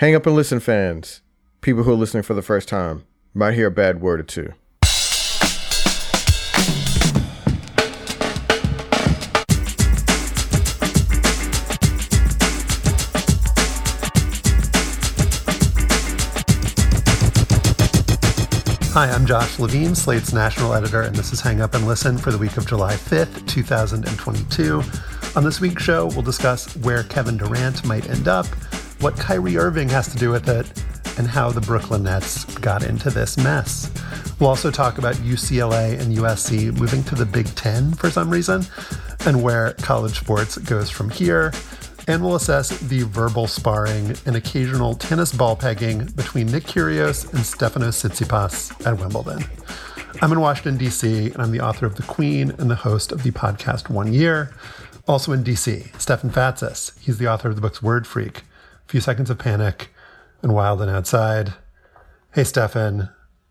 Hang up and listen, fans. People who are listening for the first time might hear a bad word or two. Hi, I'm Josh Levin, Slate's national editor, and this is Hang Up and Listen for the week of July 5th, 2022. On this week's show, we'll discuss where Kevin Durant might end up, what Kyrie Irving has to do with it, and how the Brooklyn Nets got into this mess. We'll also talk about UCLA and USC moving to the Big Ten for some reason, and where college sports goes from here and we'll assess the verbal sparring and occasional tennis ball pegging between Nick Kyrgios and Stefanos Tsitsipas at Wimbledon. I'm in Washington, D.C., and I'm the author of The Queen and the host of the podcast One Year. Also in D.C., Stefan Fatsis. He's the author of the books Word Freak, A Few Seconds of Panic, and Wild and Outside. Hey, Stefan,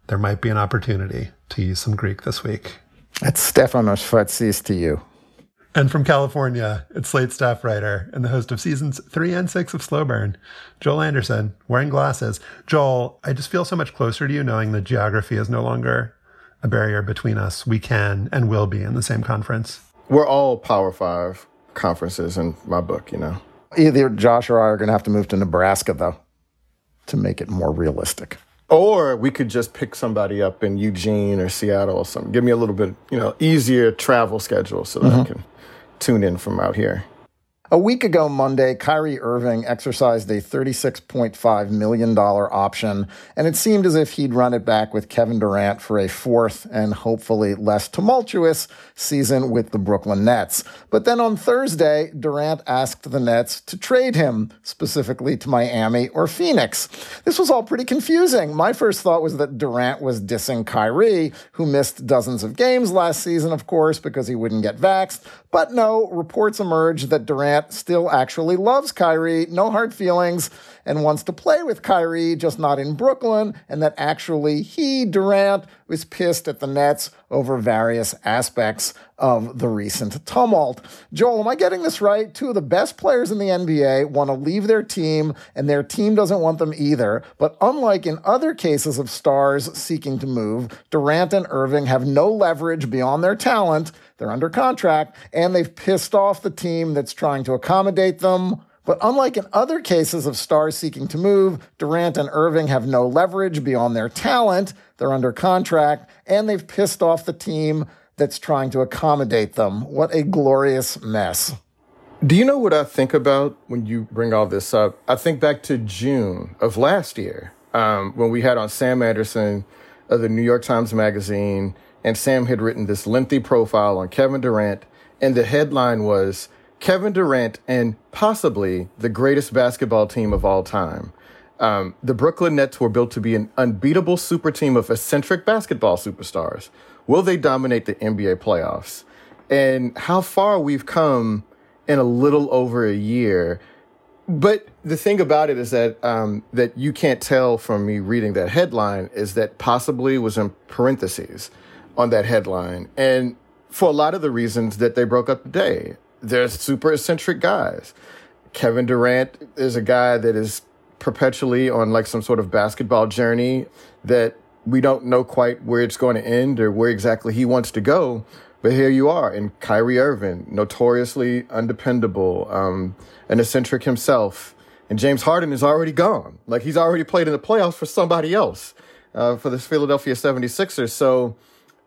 there might be an opportunity to use some Greek this week. It's Stefanos Fatsis to you. And from California, it's Slate staff writer and the host of seasons three and six of Slow Burn, Joel Anderson, wearing glasses. Joel, I just feel so much closer to you knowing that geography is no longer a barrier between us. We can and will be in the same conference. We're all Power Five conferences in my book, you know. Either Josh or I are going to have to move to Nebraska, though, to make it more realistic. Or we could just pick somebody up in Eugene or Seattle or something. Give me a little bit, you know, easier travel schedule so that mm-hmm. I can tune in from out here. A week ago Monday, Kyrie Irving exercised a $36.5 million option, and it seemed as if he'd run it back with Kevin Durant for a fourth and hopefully less tumultuous season with the Brooklyn Nets. But then on Thursday, Durant asked the Nets to trade him, specifically to Miami or Phoenix. This was all pretty confusing. My first thought was that Durant was dissing Kyrie, who missed dozens of games last season, of course, because he wouldn't get vaxxed. But no, reports emerged that Durant still actually loves Kyrie, no hard feelings, and wants to play with Kyrie, just not in Brooklyn, and that actually he, Durant, was pissed at the Nets over various aspects of the recent tumult. Joel, am I getting this right? Two of the best players in the NBA want to leave their team, and their team doesn't want them either. But unlike in other cases of stars seeking to move, Durant and Irving have no leverage beyond their talent they're under contract and they've pissed off the team that's trying to accommodate them. But unlike in other cases of stars seeking to move, Durant and Irving have no leverage beyond their talent. They're under contract and they've pissed off the team that's trying to accommodate them. What a glorious mess. Do you know what I think about when you bring all this up? I think back to June of last year um, when we had on Sam Anderson of the New York Times Magazine and Sam had written this lengthy profile on Kevin Durant, and the headline was Kevin Durant and possibly the greatest basketball team of all time. Um, the Brooklyn Nets were built to be an unbeatable super team of eccentric basketball superstars. Will they dominate the NBA playoffs? And how far we've come in a little over a year. But the thing about it is that um, that you can't tell from me reading that headline is that possibly was in parentheses on that headline. And for a lot of the reasons that they broke up today, they're super eccentric guys. Kevin Durant is a guy that is perpetually on like some sort of basketball journey that we don't know quite where it's going to end or where exactly he wants to go. But here you are, and Kyrie Irving, notoriously undependable, um, an eccentric himself. And James Harden is already gone. Like he's already played in the playoffs for somebody else, uh, for the Philadelphia 76ers. So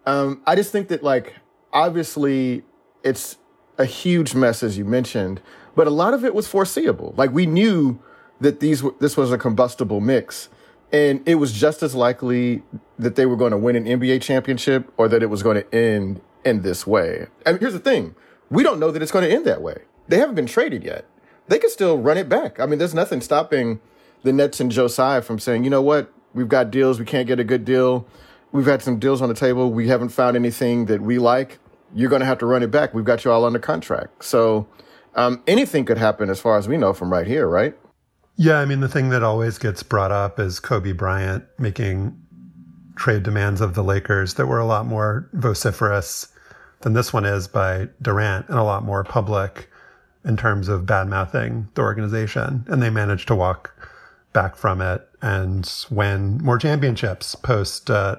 um, I just think that like obviously it's a huge mess as you mentioned, but a lot of it was foreseeable. Like we knew that these this was a combustible mix, and it was just as likely that they were going to win an NBA championship or that it was going to end in this way. And here's the thing: we don't know that it's going to end that way. They haven't been traded yet. They could still run it back. I mean, there's nothing stopping the Nets and Joe Tsai from saying, you know what, we've got deals, we can't get a good deal. We've had some deals on the table. We haven't found anything that we like. You're going to have to run it back. We've got you all under contract. So um, anything could happen as far as we know from right here, right? Yeah, I mean, the thing that always gets brought up is Kobe Bryant making trade demands of the Lakers that were a lot more vociferous than this one is by Durant and a lot more public in terms of bad mouthing the organization. And they managed to walk back from it and win more championships post uh,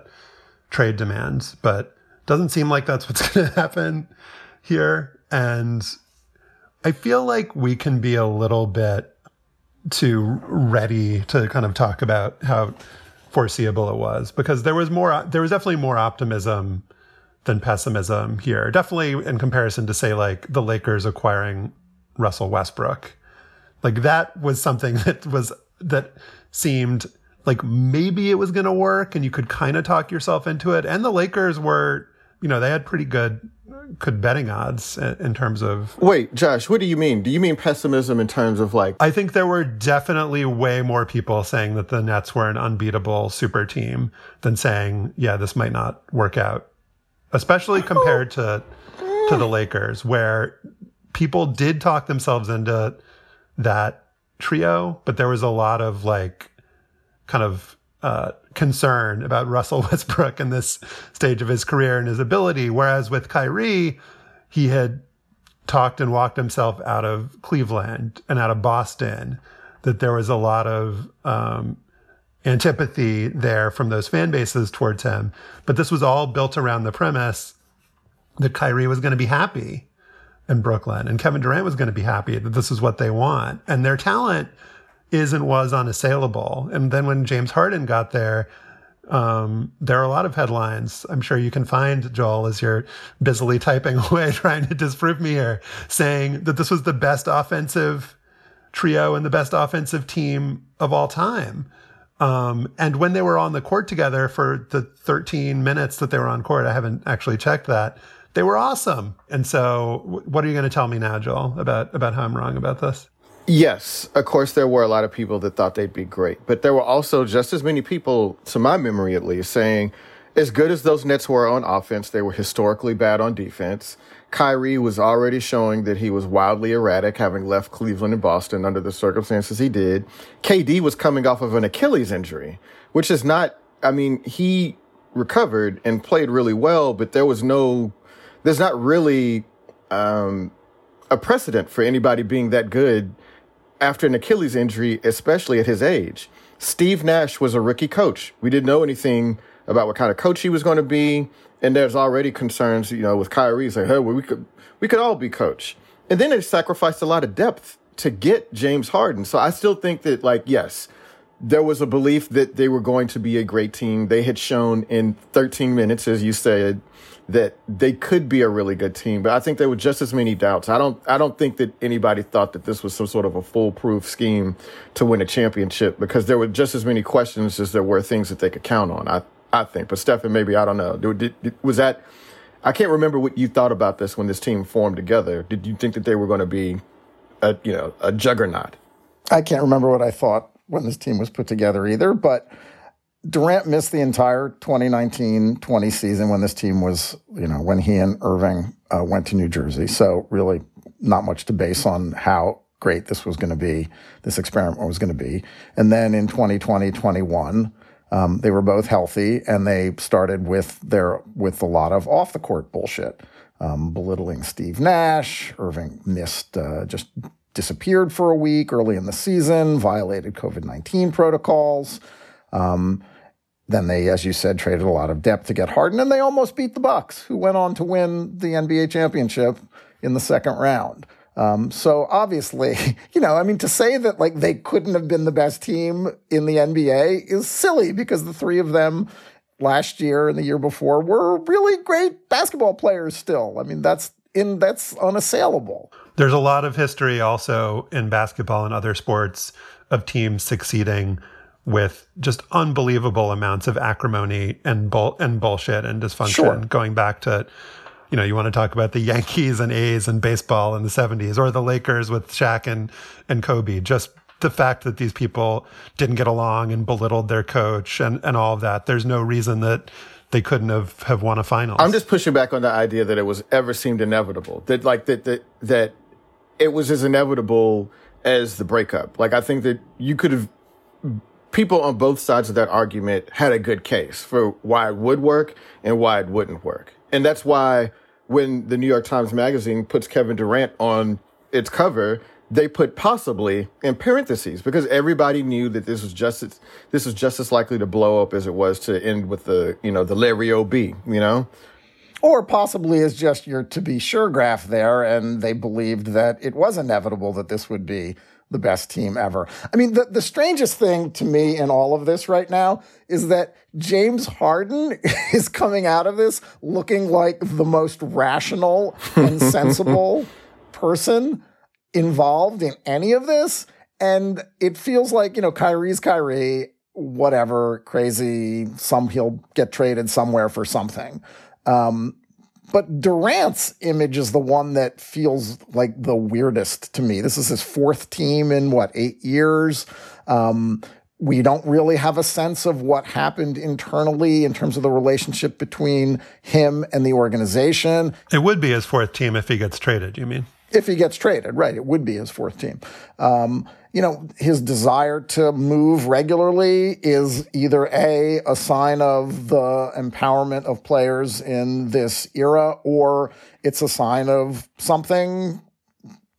trade demands. But doesn't seem like that's what's going to happen here. And I feel like we can be a little bit too ready to kind of talk about how foreseeable it was because there was more there was definitely more optimism than pessimism here definitely in comparison to say like the lakers acquiring russell westbrook like that was something that was that seemed like maybe it was going to work and you could kind of talk yourself into it and the lakers were you know they had pretty good good betting odds in terms of. Wait, Josh, what do you mean? Do you mean pessimism in terms of like? I think there were definitely way more people saying that the Nets were an unbeatable super team than saying, yeah, this might not work out, especially compared to to the Lakers, where people did talk themselves into that trio, but there was a lot of like kind of uh, concern about Russell Westbrook in this stage of his career and his ability. Whereas with Kyrie, he had talked and walked himself out of Cleveland and out of Boston, that there was a lot of um, antipathy there from those fan bases towards him. But this was all built around the premise that Kyrie was going to be happy in Brooklyn and Kevin Durant was going to be happy that this is what they want. And their talent is and was unassailable. And then when James Harden got there, um, there are a lot of headlines I'm sure you can find, Joel, as you're busily typing away trying to disprove me here, saying that this was the best offensive trio and the best offensive team of all time. Um, and when they were on the court together for the 13 minutes that they were on court, I haven't actually checked that. They were awesome. And so, what are you going to tell me now, Joel, about about how I'm wrong about this? Yes, of course, there were a lot of people that thought they'd be great, but there were also just as many people, to my memory at least, saying, as good as those Nets were on offense, they were historically bad on defense. Kyrie was already showing that he was wildly erratic, having left Cleveland and Boston under the circumstances he did. KD was coming off of an Achilles injury, which is not, I mean, he recovered and played really well, but there was no, there's not really um, a precedent for anybody being that good after an Achilles injury, especially at his age. Steve Nash was a rookie coach. We didn't know anything about what kind of coach he was going to be. And there's already concerns, you know, with Kyrie saying, hey, well, we could, we could all be coach. And then they sacrificed a lot of depth to get James Harden. So I still think that, like, yes, there was a belief that they were going to be a great team. They had shown in 13 minutes, as you said, that they could be a really good team, but I think there were just as many doubts. I don't I don't think that anybody thought that this was some sort of a foolproof scheme to win a championship because there were just as many questions as there were things that they could count on. I I think. But Stefan, maybe I don't know. Did, did, was that I can't remember what you thought about this when this team formed together. Did you think that they were going to be a you know a juggernaut? I can't remember what I thought when this team was put together either, but Durant missed the entire 2019-20 season when this team was, you know, when he and Irving uh, went to New Jersey. So really not much to base on how great this was going to be, this experiment was going to be. And then in 2020, 21, um, they were both healthy and they started with their, with a lot of off the court bullshit, um, belittling Steve Nash. Irving missed, uh, just disappeared for a week early in the season, violated COVID 19 protocols. Um, then they, as you said, traded a lot of depth to get Harden, and they almost beat the Bucks, who went on to win the NBA championship in the second round. Um, so obviously, you know, I mean, to say that like they couldn't have been the best team in the NBA is silly because the three of them last year and the year before were really great basketball players. Still, I mean, that's in that's unassailable. There's a lot of history also in basketball and other sports of teams succeeding with just unbelievable amounts of acrimony and bull and bullshit and dysfunction sure. going back to you know, you want to talk about the Yankees and A's and baseball in the 70s or the Lakers with Shaq and and Kobe, just the fact that these people didn't get along and belittled their coach and, and all of that. There's no reason that they couldn't have, have won a final. I'm just pushing back on the idea that it was ever seemed inevitable. That like that that that it was as inevitable as the breakup. Like I think that you could have people on both sides of that argument had a good case for why it would work and why it wouldn't work. And that's why when the New York Times Magazine puts Kevin Durant on its cover, they put possibly in parentheses because everybody knew that this was just as, this was just as likely to blow up as it was to end with the you know the Larry O.B. You know, or possibly as just your to be sure graph there, and they believed that it was inevitable that this would be the best team ever. I mean, the, the strangest thing to me in all of this right now is that James Harden is coming out of this looking like the most rational and sensible person involved in any of this. And it feels like, you know, Kyrie's Kyrie, whatever, crazy, some he'll get traded somewhere for something. Um, but Durant's image is the one that feels like the weirdest to me. This is his fourth team in what, eight years? Um, we don't really have a sense of what happened internally in terms of the relationship between him and the organization. It would be his fourth team if he gets traded, you mean? If he gets traded, right. It would be his fourth team. Um, you know, his desire to move regularly is either A, a sign of the empowerment of players in this era, or it's a sign of something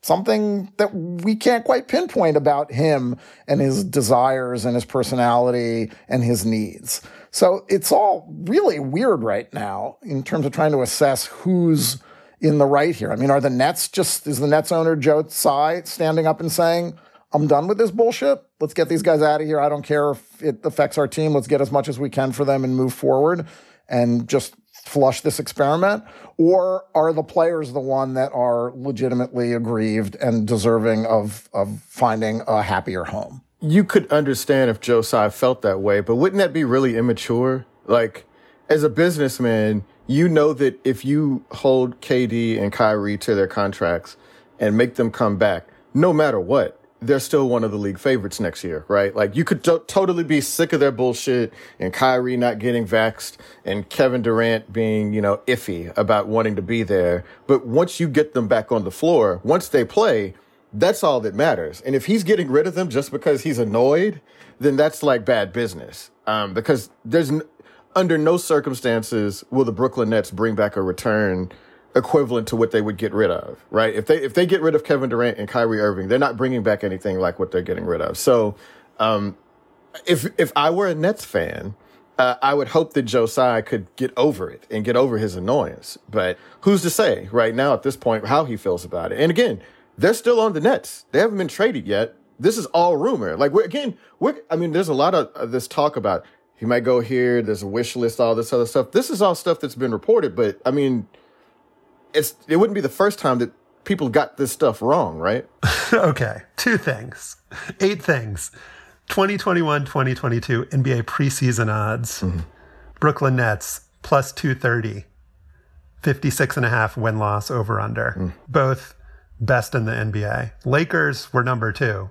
something that we can't quite pinpoint about him and his desires and his personality and his needs. So it's all really weird right now in terms of trying to assess who's in the right here. I mean, are the Nets just, is the Nets owner Joe Tsai standing up and saying, I'm done with this bullshit. Let's get these guys out of here. I don't care if it affects our team. Let's get as much as we can for them and move forward and just flush this experiment? Or are the players the one that are legitimately aggrieved and deserving of, of finding a happier home? You could understand if Joe Tsai felt that way, but wouldn't that be really immature? Like, as a businessman, you know that if you hold KD and Kyrie to their contracts and make them come back, no matter what, they're still one of the league favorites next year, right? Like you could to- totally be sick of their bullshit and Kyrie not getting vaxxed and Kevin Durant being, you know, iffy about wanting to be there. But once you get them back on the floor, once they play, that's all that matters. And if he's getting rid of them just because he's annoyed, then that's like bad business. Um, because there's n- under no circumstances will the Brooklyn Nets bring back a return equivalent to what they would get rid of, right? If they if they get rid of Kevin Durant and Kyrie Irving, they're not bringing back anything like what they're getting rid of. So, um, if if I were a Nets fan, uh, I would hope that Joe Tsai could get over it and get over his annoyance. But who's to say right now at this point how he feels about it? And again, they're still on the Nets. They haven't been traded yet. This is all rumor. Like we're again, we're I mean, there's a lot of this talk about he might go here. There's a wish list, all this other stuff. This is all stuff that's been reported. But I mean it's it wouldn't be the first time that people got this stuff wrong, right? okay, two things, eight things. 2021 2022 NBA preseason odds. Mm-hmm. Brooklyn Nets plus 230, 56 and a half win loss over under. Mm. Both best in the NBA. Lakers were number two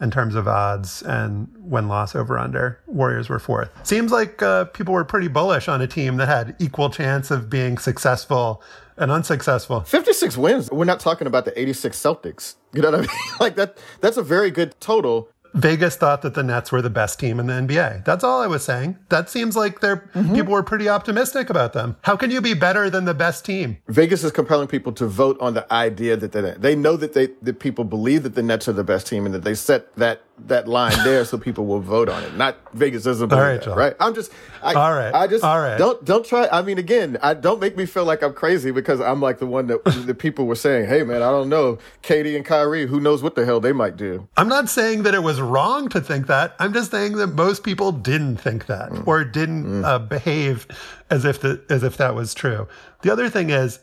in terms of odds and win loss over under. Warriors were fourth. Seems like uh, people were pretty bullish on a team that had equal chance of being successful and unsuccessful. 56 wins. We're not talking about the 86 Celtics. You know what I mean? like that that's a very good total. Vegas thought that the Nets were the best team in the NBA. That's all I was saying. That seems like they're mm-hmm. people were pretty optimistic about them. How can you be better than the best team? Vegas is compelling people to vote on the idea that they they know that they that people believe that the Nets are the best team and that they set that that line there so people will vote on it. Not Vegas doesn't believe right, that, right? I'm just I, all right. I just all right. don't don't try. I mean, again, I don't make me feel like I'm crazy because I'm like the one that the people were saying, "Hey, man, I don't know, KD and Kyrie, who knows what the hell they might do." I'm not saying that it was wrong to think that. I'm just saying that most people didn't think that mm. or didn't mm. uh, behave as if the, as if that was true. The other thing is,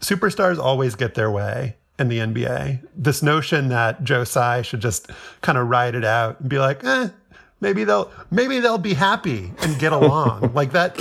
superstars always get their way in the NBA. This notion that Joe Tsai should just kind of ride it out and be like, eh, maybe they'll maybe they'll be happy and get along like that.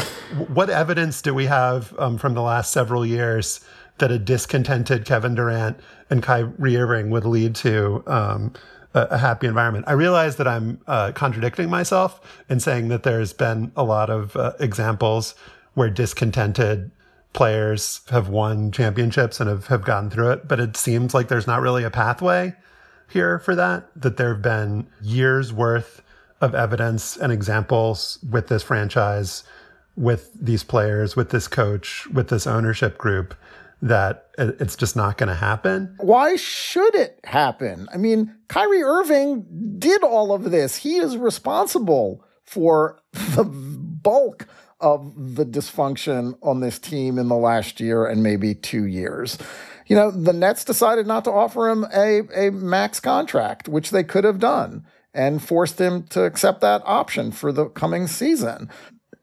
What evidence do we have um, from the last several years that a discontented Kevin Durant and Kyrie Irving would lead to um, a, a happy environment. I realize that I'm uh, contradicting myself in saying that there's been a lot of uh, examples where discontented players have won championships and have, have gotten through it, but it seems like there's not really a pathway here for that, that there have been years worth of evidence and examples with this franchise, with these players, with this coach, with this ownership group that it's just not going to happen. Why should it happen? I mean, Kyrie Irving did all of this. He is responsible for the bulk of the dysfunction on this team in the last year and maybe two years. You know, the Nets decided not to offer him a, a max contract, which they could have done, and forced him to accept that option for the coming season.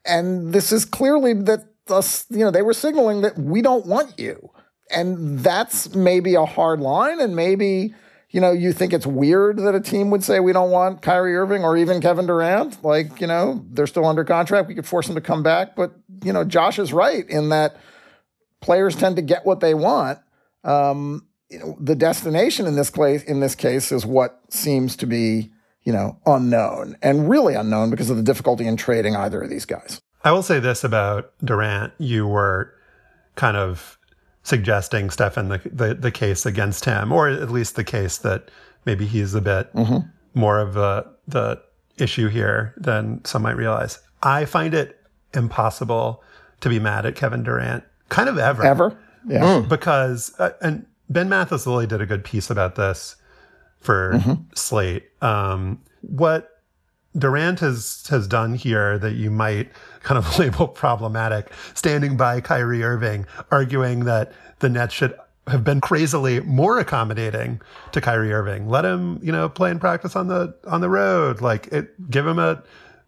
And this is clearly that us, you know, they were signaling that we don't want you. And that's maybe a hard line. And maybe, you know, you think it's weird that a team would say we don't want Kyrie Irving or even Kevin Durant. Like, you know, they're still under contract. We could force them to come back. But, you know, Josh is right in that players tend to get what they want. Um, you know, the destination in this case in this case is what seems to be, you know, unknown and really unknown because of the difficulty in trading either of these guys. I will say this about Durant. You were kind of suggesting, Stefan, the, the, the case against him, or at least the case that maybe he's a bit mm-hmm. more of a, the issue here than some might realize. I find it impossible to be mad at Kevin Durant, kind of ever. Ever? Yeah. Mm. Because, uh, and Ben Mathis Lilley did a good piece about this for mm-hmm. Slate. Um, what Durant has has done here that you might kind of label problematic, standing by Kyrie Irving, arguing that the Nets should have been crazily more accommodating to Kyrie Irving. Let him, you know, play and practice on the on the road. Like it, give him a,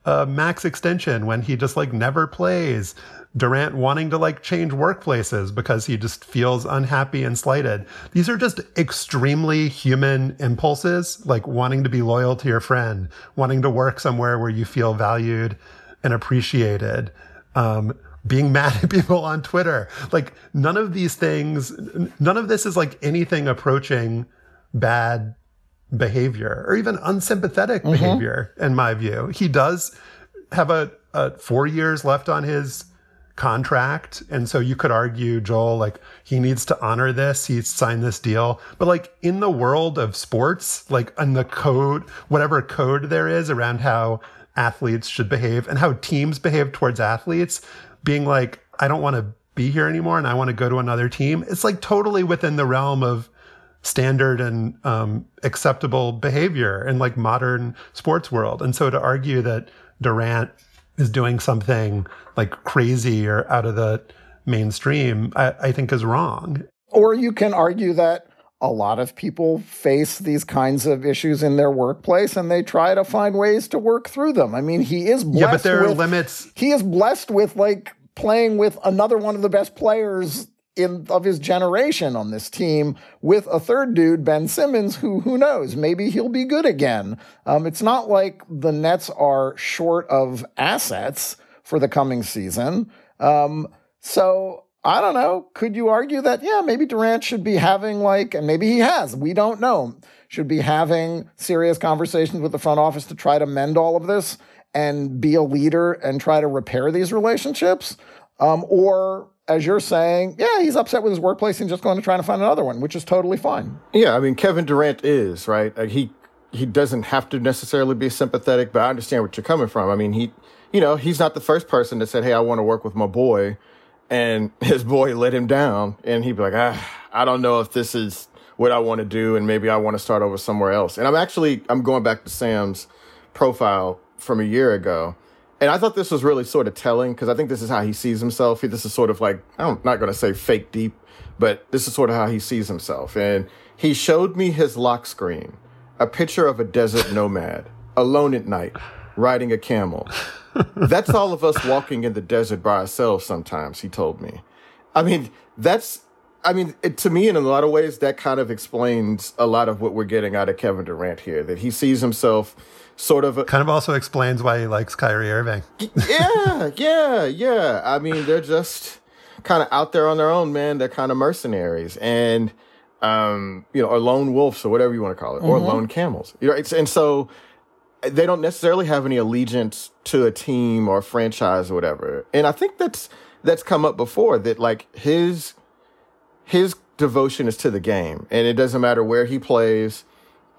a max extension when he just like never plays. Durant wanting to like change workplaces because he just feels unhappy and slighted. These are just extremely human impulses, like wanting to be loyal to your friend, wanting to work somewhere where you feel valued and appreciated. Um, being mad at people on Twitter. Like none of these things, none of this is like anything approaching bad behavior or even unsympathetic mm-hmm. behavior, in my view. He does have a, a four years left on his contract. And so you could argue, Joel, like he needs to honor this. He signed this deal. But like in the world of sports, like in the code, whatever code there is around how athletes should behave and how teams behave towards athletes, being like, I don't want to be here anymore and I want to go to another team. It's like totally within the realm of standard and um, acceptable behavior in like modern sports world. And so to argue that Durant is doing something like crazy or out of the mainstream, I, I think is wrong. Or you can argue that a lot of people face these kinds of issues in their workplace and they try to find ways to work through them. I mean, he is blessed Yeah, but there with, are limits. He is blessed with like playing with another one of the best players in of his generation on this team with a third dude, Ben Simmons, who who knows, maybe he'll be good again. Um, it's not like the Nets are short of assets for the coming season. Um, so I don't know. Could you argue that yeah, maybe Durant should be having like, and maybe he has. We don't know. Should be having serious conversations with the front office to try to mend all of this and be a leader and try to repair these relationships, um, or as you're saying, yeah, he's upset with his workplace and just going to try to find another one, which is totally fine. Yeah, I mean, Kevin Durant is right. Like he he doesn't have to necessarily be sympathetic, but I understand what you're coming from. I mean, he, you know, he's not the first person that said, "Hey, I want to work with my boy," and his boy let him down, and he'd be like, "Ah, I don't know if this is what I want to do, and maybe I want to start over somewhere else." And I'm actually I'm going back to Sam's profile from a year ago and I thought this was really sort of telling because I think this is how he sees himself. This is sort of like, I'm not going to say fake deep, but this is sort of how he sees himself. And he showed me his lock screen, a picture of a desert nomad, alone at night, riding a camel. That's all of us walking in the desert by ourselves sometimes, he told me. I mean, that's, I mean, it, to me, in a lot of ways, that kind of explains a lot of what we're getting out of Kevin Durant here, that he sees himself sort of a, kind of also explains why he likes Kyrie Irving. yeah, yeah, yeah. I mean, they're just kind of out there on their own, man. They're kind of mercenaries, and um, you know, or lone wolves or whatever you want to call it, mm-hmm. or lone camels. You know, and so they don't necessarily have any allegiance to a team or a franchise or whatever. And I think that's that's come up before that like his his devotion is to the game, and it doesn't matter where he plays.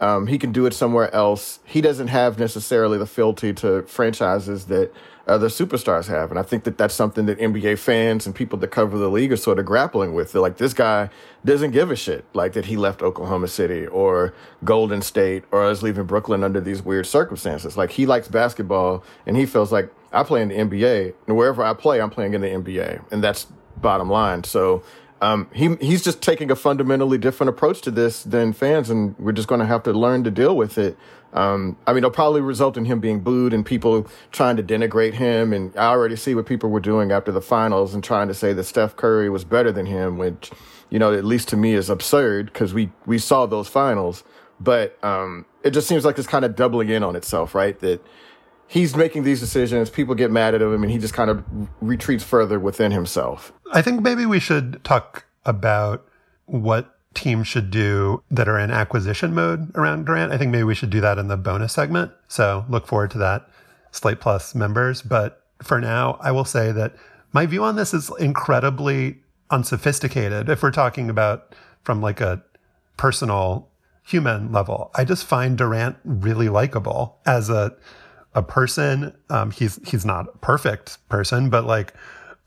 Um, he can do it somewhere else. He doesn't have necessarily the fealty to franchises that other superstars have. And I think that that's something that NBA fans and people that cover the league are sort of grappling with. They're like, this guy doesn't give a shit, like that he left Oklahoma City or Golden State or is leaving Brooklyn under these weird circumstances. Like he likes basketball and he feels like I play in the NBA and wherever I play, I'm playing in the NBA. And that's bottom line. So um, he he's just taking a fundamentally different approach to this than fans, and we're just going to have to learn to deal with it. Um, I mean, it'll probably result in him being booed and people trying to denigrate him. And I already see what people were doing after the finals and trying to say that Steph Curry was better than him, which, you know, at least to me is absurd because we, we saw those finals. But um, it just seems like it's kind of doubling in on itself, right? That he's making these decisions, people get mad at him, and he just kind of retreats further within himself. I think maybe we should talk about what teams should do that are in acquisition mode around Durant. I think maybe we should do that in the bonus segment. So look forward to that, Slate Plus members. But for now, I will say that my view on this is incredibly unsophisticated. If we're talking about from like a personal human level, I just find Durant really likable as a a person. Um, he's he's not a perfect person, but like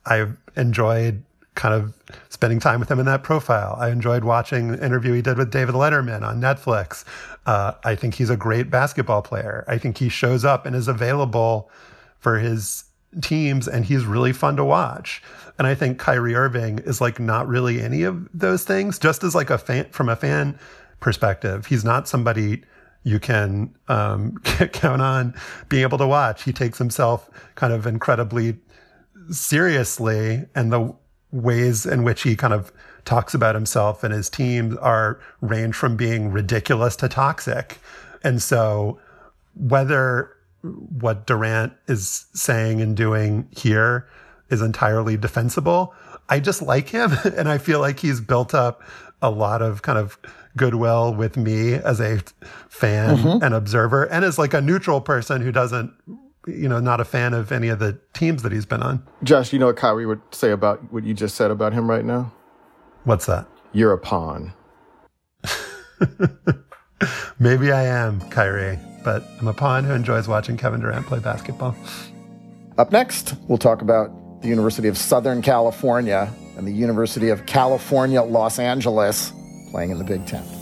I've enjoyed kind of spending time with him in that profile. I enjoyed watching the interview he did with David Letterman on Netflix. Uh, I think he's a great basketball player. I think he shows up and is available for his teams, and he's really fun to watch. And I think Kyrie Irving is like not really any of those things. Just as like a fan from a fan perspective, he's not somebody you can um, count on being able to watch. He takes himself kind of incredibly seriously, and the ways in which he kind of talks about himself and his team are range from being ridiculous to toxic. And so whether what Durant is saying and doing here is entirely defensible, I just like him and I feel like he's built up a lot of kind of goodwill with me as a fan mm-hmm. and observer and as like a neutral person who doesn't you know, not a fan of any of the teams that he's been on. Josh, you know what Kyrie would say about what you just said about him right now? What's that? You're a pawn. Maybe I am, Kyrie, but I'm a pawn who enjoys watching Kevin Durant play basketball. Up next, we'll talk about the University of Southern California and the University of California, Los Angeles playing in the Big Ten.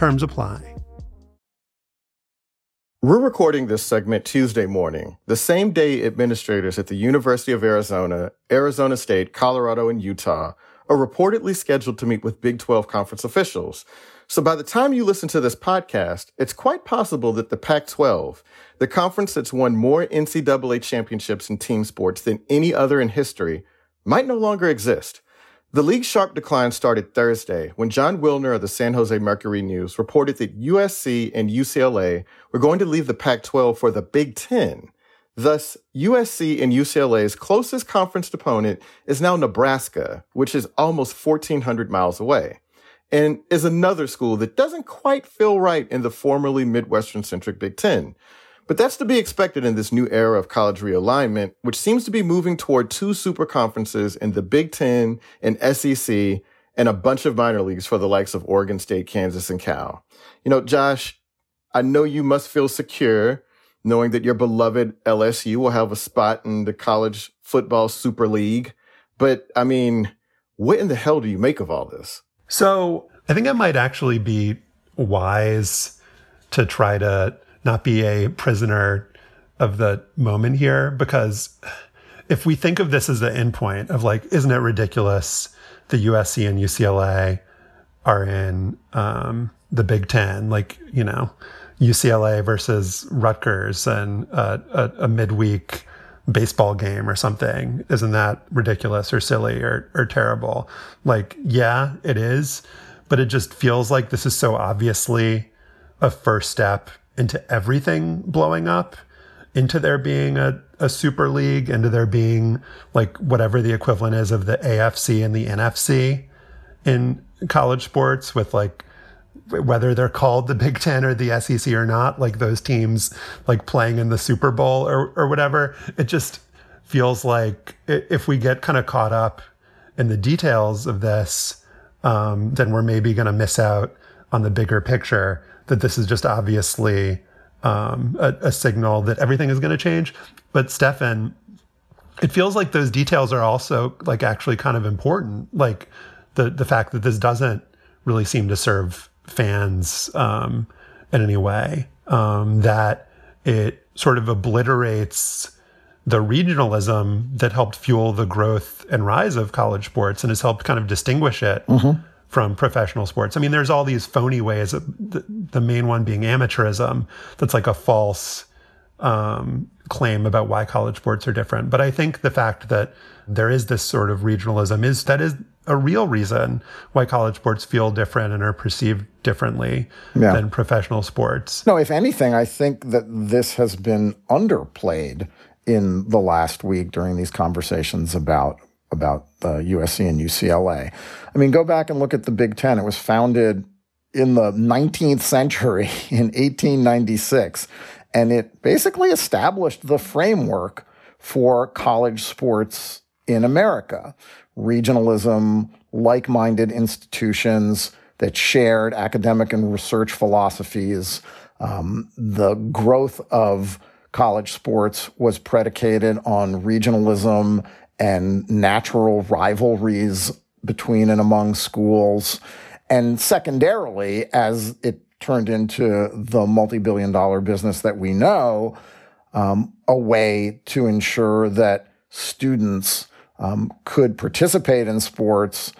Terms apply. We're recording this segment Tuesday morning, the same day administrators at the University of Arizona, Arizona State, Colorado, and Utah are reportedly scheduled to meet with Big 12 conference officials. So by the time you listen to this podcast, it's quite possible that the Pac 12, the conference that's won more NCAA championships in team sports than any other in history, might no longer exist. The league's sharp decline started Thursday when Jon Wilner of the San Jose Mercury News reported that USC and UCLA were going to leave the Pac 12 for the Big Ten. Thus, USC and UCLA's closest conference opponent is now Nebraska, which is almost 1,400 miles away, and is another school that doesn't quite feel right in the formerly Midwestern centric Big Ten. But that's to be expected in this new era of college realignment, which seems to be moving toward two super conferences in the Big Ten and SEC and a bunch of minor leagues for the likes of Oregon State, Kansas, and Cal. You know, Josh, I know you must feel secure knowing that your beloved LSU will have a spot in the college football super league. But I mean, what in the hell do you make of all this? So I think I might actually be wise to try to not be a prisoner of the moment here because if we think of this as the endpoint of like, isn't it ridiculous the USC and UCLA are in um, the Big Ten? Like, you know, UCLA versus Rutgers and a, a, a midweek baseball game or something. Isn't that ridiculous or silly or, or terrible? Like, yeah, it is. But it just feels like this is so obviously a first step into everything blowing up, into there being a, a super league, into there being like whatever the equivalent is of the AFC and the NFC in college sports with like whether they're called the Big Ten or the SEC or not, like those teams like playing in the Super Bowl or, or whatever. It just feels like if we get kind of caught up in the details of this, um, then we're maybe going to miss out on the bigger picture that this is just obviously um, a, a signal that everything is going to change. But Stefan, it feels like those details are also like actually kind of important. Like the the fact that this doesn't really seem to serve fans um, in any way. Um, that it sort of obliterates the regionalism that helped fuel the growth and rise of college sports and has helped kind of distinguish it mm-hmm. From professional sports. I mean, there's all these phony ways, the, the main one being amateurism, that's like a false um, claim about why college sports are different. But I think the fact that there is this sort of regionalism is that is a real reason why college sports feel different and are perceived differently yeah. than professional sports. No, if anything, I think that this has been underplayed in the last week during these conversations about about uh, USC and UCLA. I mean, go back and look at the Big Ten. It was founded in the 19th century in 1896, and it basically established the framework for college sports in America regionalism, like minded institutions that shared academic and research philosophies. Um, the growth of college sports was predicated on regionalism and natural rivalries between and among schools. And secondarily, as it turned into the multi billion dollar business that we know, um, a way to ensure that students um, could participate in sports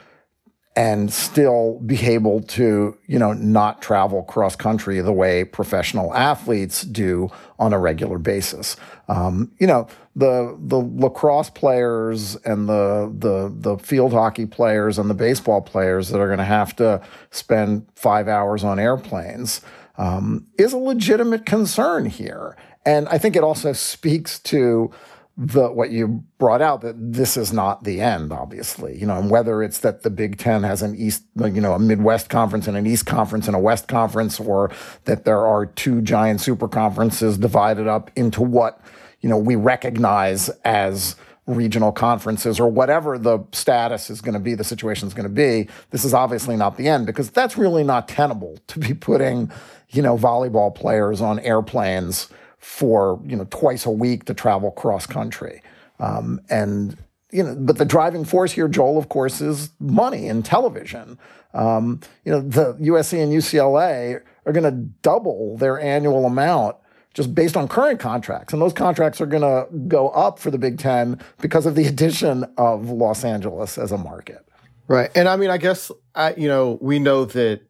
and still be able to, you know, not travel cross country the way professional athletes do on a regular basis. Um, you know, the the lacrosse players and the the the field hockey players and the baseball players that are going to have to spend five hours on airplanes um, is a legitimate concern here, and I think it also speaks to the what you brought out that this is not the end, obviously. You know, and whether it's that the Big Ten has an East, you know, a Midwest conference and an East conference and a West conference, or that there are two giant super conferences divided up into what you know we recognize as regional conferences or whatever the status is going to be, the situation is going to be. This is obviously not the end because that's really not tenable to be putting, you know, volleyball players on airplanes for you know twice a week to travel cross country. Um, and you know, but the driving force here, Joel, of course, is money and television. Um, you know, the USC and UCLA are going to double their annual amount just based on current contracts. And those contracts are going to go up for the Big Ten because of the addition of Los Angeles as a market. Right. And I mean, I guess, I, you know, we know that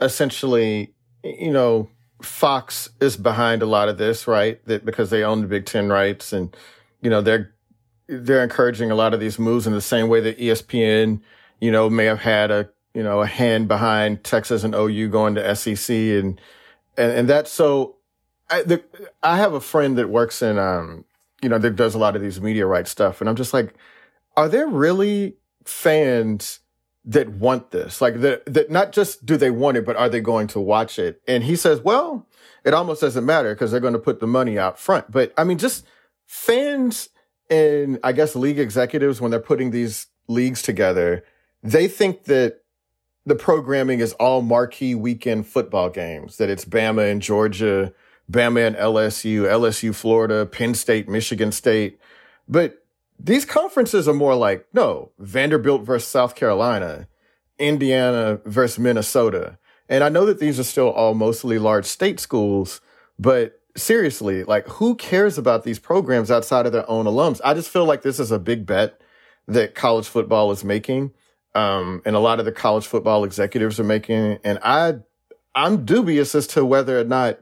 essentially, you know, Fox is behind a lot of this, right? That because they own the Big Ten rights, and you know they're they're encouraging a lot of these moves in the same way that ESPN, you know, may have had a you know a hand behind Texas and OU going to SEC, and and and that's so. I the, I have a friend that works in um you know that does a lot of these media rights stuff, and I'm just like, are there really fans? That want this? Like that, that not just do they want it, but are they going to watch it? And he says, well, it almost doesn't matter because they're going to put the money out front. But I mean, just fans and I guess league executives, when they're putting these leagues together, they think that the programming is all marquee weekend football games, that it's Bama and Georgia, Bama and LSU, LSU, Florida, Penn State, Michigan State. But these conferences are more like, no, Vanderbilt versus South Carolina, Indiana versus Minnesota. And I know that these are still all mostly large state schools, but seriously, like who cares about these programs outside of their own alums? I just feel like this is a big bet that college football is making. Um, and a lot of the college football executives are making. And I, I'm dubious as to whether or not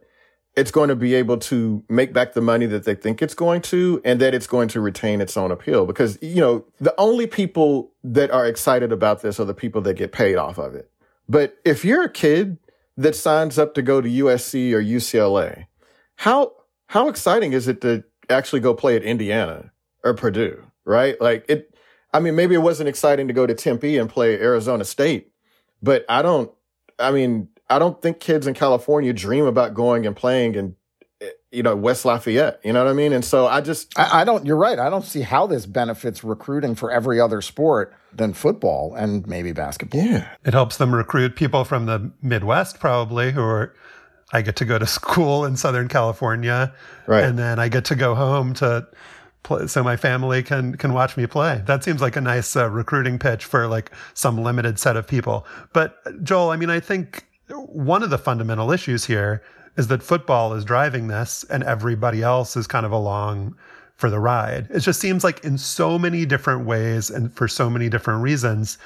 it's going to be able to make back the money that they think it's going to and that it's going to retain its own appeal because you know the only people that are excited about this are the people that get paid off of it. But if you're a kid that signs up to go to USC or UCLA how how exciting is it to actually go play at Indiana or Purdue right? Like it I mean maybe it wasn't exciting to go to Tempe and play Arizona State but I don't I mean I don't think kids in California dream about going and playing in, you know, West Lafayette. You know what I mean? And so I just. I, I don't, you're right. I don't see how this benefits recruiting for every other sport than football and maybe basketball. Yeah. It helps them recruit people from the Midwest, probably, who are. I get to go to school in Southern California, right. and then I get to go home to play, so my family can can watch me play. That seems like a nice uh, recruiting pitch for like some limited set of people. But Joel, I mean, I think one of the fundamental issues here is that football is driving this and everybody else is kind of along for the ride. It just seems like in so many different ways and for so many different reasons,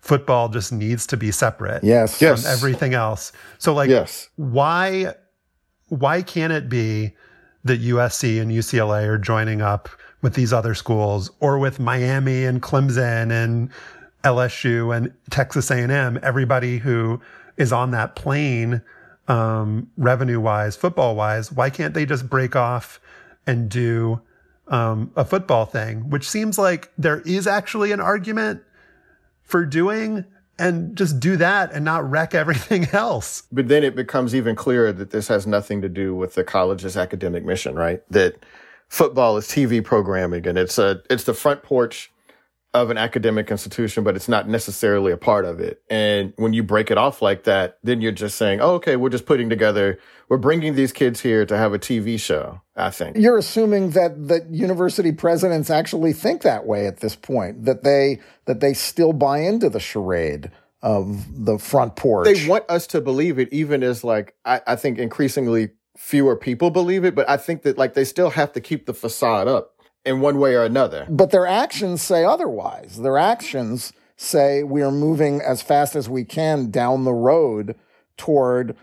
football just needs to be separate yes. from yes. everything else. So like yes. why why can't it be that USC and UCLA are joining up with these other schools or with Miami and Clemson and LSU and Texas A&M, everybody who is on that plane, um, revenue wise, football wise, why can't they just break off and do um, a football thing, which seems like there is actually an argument for doing and just do that and not wreck everything else. But then it becomes even clearer that this has nothing to do with the college's academic mission, right? That football is TV programming and it's a, it's the front porch of an academic institution, but it's not necessarily a part of it. And when you break it off like that, then you're just saying, oh, okay, we're just putting together, we're bringing these kids here to have a TV show, I think. You're assuming that that university presidents actually think that way at this point, that they that they still buy into the charade of the front porch. They want us to believe it, even as like I, I think increasingly fewer people believe it, but I think that like they still have to keep the facade up in one way or another. But their actions say otherwise. Their actions say we are moving as fast as we can down the road toward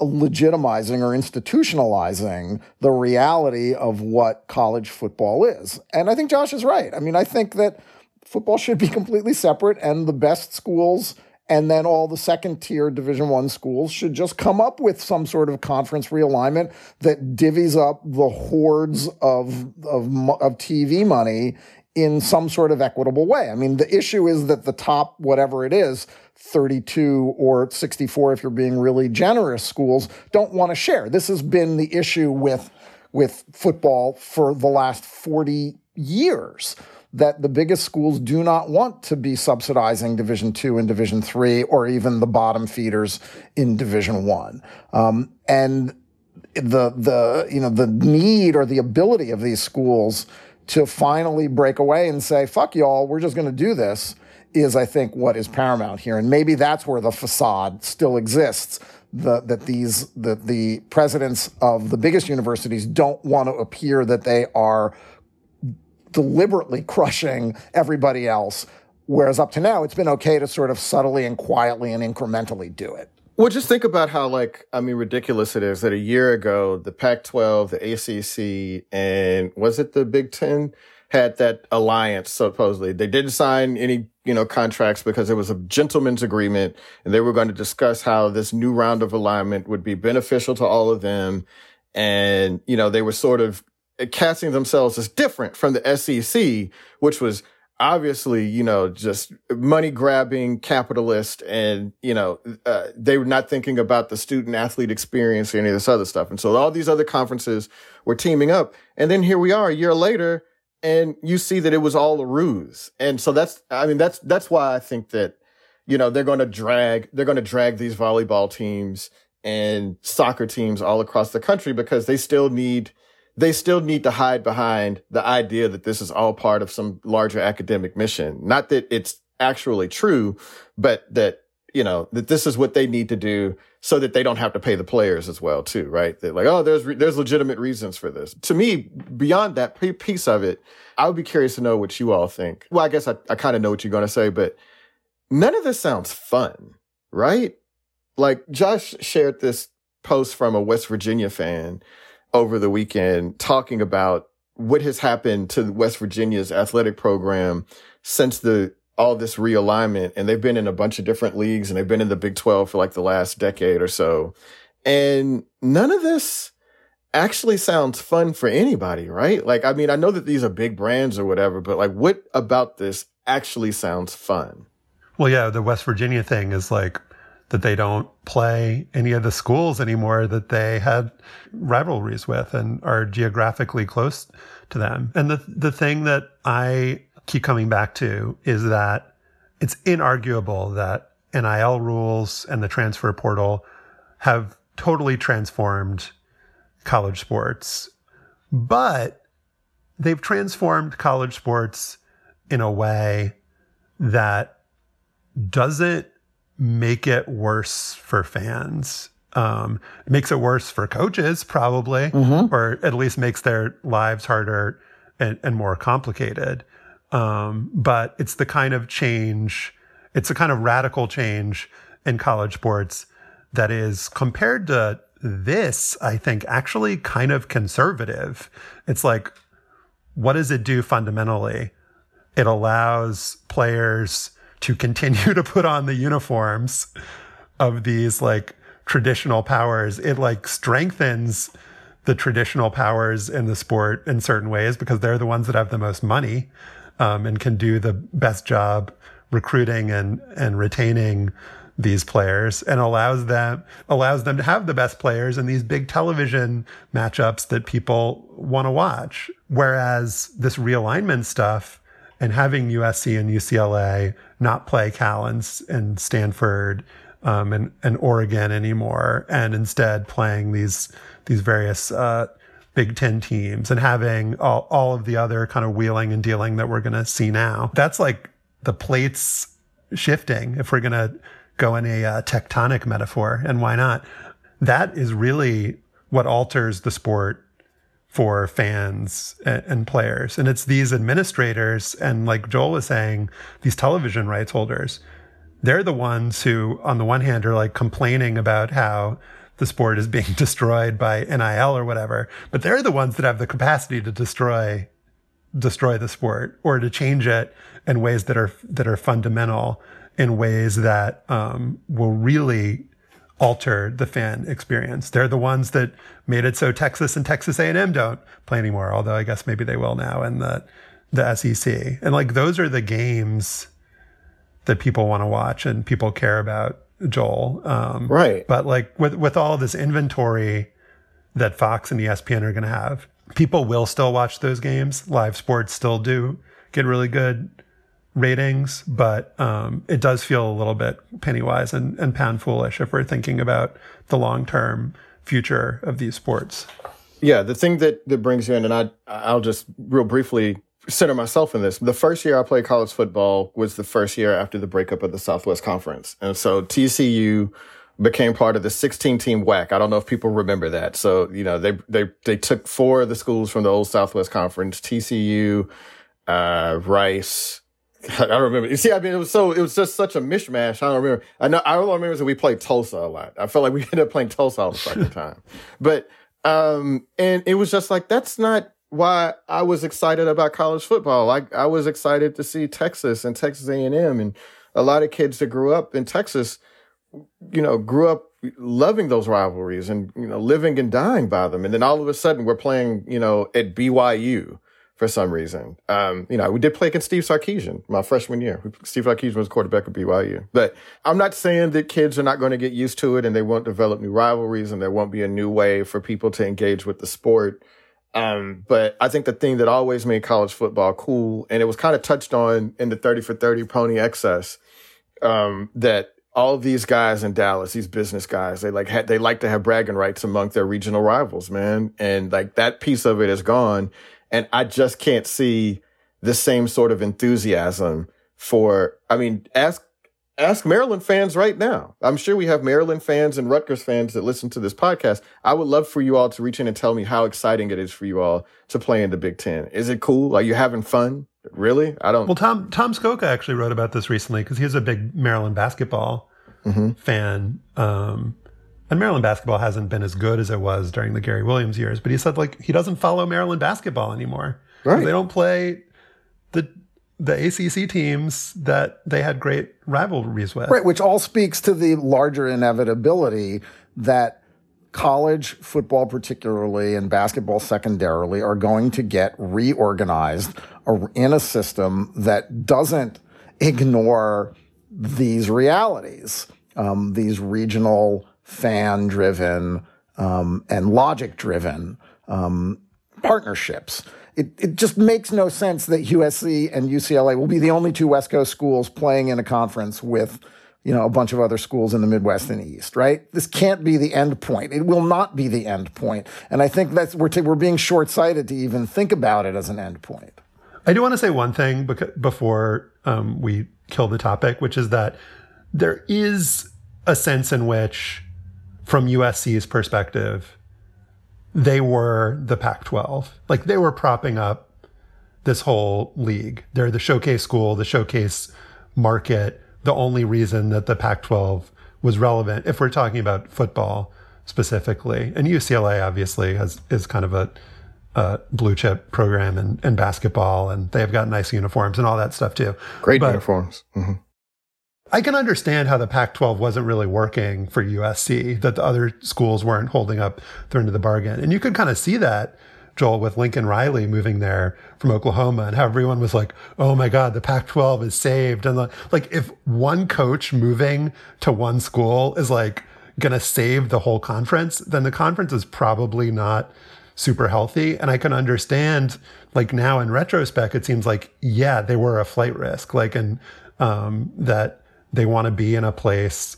legitimizing or institutionalizing the reality of what college football is. And I think Josh is right. I mean, I think that football should be completely separate and the best schools and then all the second tier division one schools should just come up with some sort of conference realignment that divvies up the hordes of, of, of TV money in some sort of equitable way. I mean, the issue is that the top, whatever it is, 32 or 64, if you're being really generous, schools don't want to share. This has been the issue with, with football for the last 40 years that the biggest schools do not want to be subsidizing Division two and Division three, or even the bottom feeders in Division one. Um, and the the you know the need or the ability of these schools to finally break away and say fuck y'all, we're just going to do this is I think what is paramount here, and maybe that's where the facade still exists. The, that these the the presidents of the biggest universities don't want to appear that they are deliberately crushing everybody else. Whereas up to now, it's been okay to sort of subtly and quietly and incrementally do it. Well, just think about how, like, I mean, ridiculous it is that a year ago, the Pac 12, the ACC, and was it the Big Ten had that alliance, supposedly. They didn't sign any, you know, contracts because it was a gentleman's agreement and they were going to discuss how this new round of alignment would be beneficial to all of them. And, you know, they were sort of casting themselves as different from the SEC, which was obviously, you know, just money grabbing capitalist and, you know, uh, they were not thinking about the student athlete experience or any of this other stuff. And so all these other conferences were teaming up. And then here we are a year later and you see that it was all a ruse. And so that's, I mean, that's, that's why I think that, you know, they're going to drag, they're going to drag these volleyball teams and soccer teams all across the country because they still need, they still need to hide behind the idea that this is all part of some larger academic mission. Not that it's actually true, but that, you know, that this is what they need to do so that they don't have to pay the players as well, too, right? They're like, oh, there's, re- there's legitimate reasons for this. To me, beyond that piece of it, I would be curious to know what you all think. Well, I guess I, I kind of know what you're going to say, but none of this sounds fun, right? Like Josh shared this post from a West Virginia fan over the weekend talking about what has happened to West Virginia's athletic program since the all this realignment and they've been in a bunch of different leagues and they've been in the Big 12 for like the last decade or so. And none of this actually sounds fun for anybody, right? Like, I mean, I know that these are big brands or whatever, but like, what about this actually sounds fun? Well, yeah, the West Virginia thing is like that they don't play any of the schools anymore that they had rivalries with and are geographically close to them. And the the thing that I keep coming back to is that it's inarguable that NIL rules and the transfer portal have totally transformed college sports. But they've transformed college sports in a way that doesn't make it worse for fans. Um, it makes it worse for coaches, probably, mm-hmm. or at least makes their lives harder and, and more complicated. Um, but it's the kind of change, it's a kind of radical change in college sports that is compared to this, I think, actually kind of conservative. It's like, what does it do fundamentally? It allows players to continue to put on the uniforms of these like traditional powers. It like strengthens the traditional powers in the sport in certain ways because they're the ones that have the most money um, and can do the best job recruiting and and retaining these players and allows them allows them to have the best players in these big television matchups that people want to watch whereas this realignment stuff and having USC and UCLA not play Cal and, and Stanford um, and, and Oregon anymore, and instead playing these these various uh, Big Ten teams and having all, all of the other kind of wheeling and dealing that we're going to see now. That's like the plates shifting if we're going to go in a uh, tectonic metaphor, and why not? That is really what alters the sport for fans and, players. And it's these administrators and like Joel was saying, these television rights holders. They're the ones who, on the one hand, are like complaining about how the sport is being destroyed by NIL or whatever, but they're the ones that have the capacity to destroy destroy the sport or to change it in ways that are that are fundamental in ways that um, will really alter the fan experience. They're the ones that made it so Texas and Texas A&M don't play anymore, although I guess maybe they will now in the the SEC. And like those are the games that people want to watch and people care about, Joel. Um, right. But like with with all this inventory that Fox and ESPN are going to have, people will still watch those games. Live sports still do get really good ratings, but um, it does feel a little bit penny wise and, and pound foolish if we're thinking about the long term future of these sports. Yeah, the thing that that brings you in, and I I'll just real briefly center myself in this. The first year I played college football was the first year after the breakup of the Southwest Conference, and so TCU became part of the 16 team WAC. I don't know if people remember that. So you know they they they took four of the schools from the old Southwest Conference: TCU, uh, Rice, I don't remember. You see, I mean, it was so, it was just such a mishmash. I don't remember. I know, I remember that we played Tulsa a lot. I felt like we ended up playing Tulsa all the fucking time. But, um, and it was just like, that's not why I was excited about college football. Like, I was excited to see Texas and Texas A&M and a lot of kids that grew up in Texas, you know, grew up loving those rivalries and, you know, living and dying by them. And then all of a sudden we're playing, you know, at BYU for some reason. Um, you know, we did play against Steve Sarkisian my freshman year. Steve Sarkisian was quarterback of BYU. But I'm not saying that kids are not going to get used to it and they won't develop new rivalries and there won't be a new way for people to engage with the sport. Um, but I think the thing that always made college football cool, and it was kind of touched on in the 30 for 30 pony excess, um, that all these guys in Dallas, these business guys, they like ha- they like to have bragging rights among their regional rivals, man, and like that piece of it is gone, and I just can't see the same sort of enthusiasm for. I mean, ask ask Maryland fans right now. I'm sure we have Maryland fans and Rutgers fans that listen to this podcast. I would love for you all to reach in and tell me how exciting it is for you all to play in the Big Ten. Is it cool? Are you having fun? Really? I don't. Well, Tom Tom Scocca actually wrote about this recently because he's a big Maryland basketball mm-hmm. fan. Um, and Maryland basketball hasn't been as good as it was during the Gary Williams years, but he said like he doesn't follow Maryland basketball anymore. Right. They don't play the the ACC teams that they had great rivalries with. Right, which all speaks to the larger inevitability that college football, particularly, and basketball secondarily, are going to get reorganized in a system that doesn't ignore these realities, um, these regional, fan driven, um, and logic driven um, partnerships it, it just makes no sense that USC and UCLA will be the only two West Coast schools playing in a conference with, you know, a bunch of other schools in the Midwest and East, right? This can't be the end point. It will not be the end point. And I think that's we're, t- we're being short sighted to even think about it as an end point. I do want to say one thing before um, we kill the topic, which is that there is a sense in which, from USC's perspective, they were the Pac 12. Like they were propping up this whole league. They're the showcase school, the showcase market, the only reason that the Pac 12 was relevant, if we're talking about football specifically. And UCLA obviously has, is kind of a, a blue chip program in, in basketball, and they've got nice uniforms and all that stuff too. Great but, uniforms. Mm-hmm. I can understand how the Pac 12 wasn't really working for USC, that the other schools weren't holding up their end of the bargain. And you could kind of see that, Joel, with Lincoln Riley moving there from Oklahoma and how everyone was like, oh my God, the Pac 12 is saved. And the, like, if one coach moving to one school is like going to save the whole conference, then the conference is probably not super healthy. And I can understand, like, now in retrospect, it seems like, yeah, they were a flight risk. Like, and, um, that, they want to be in a place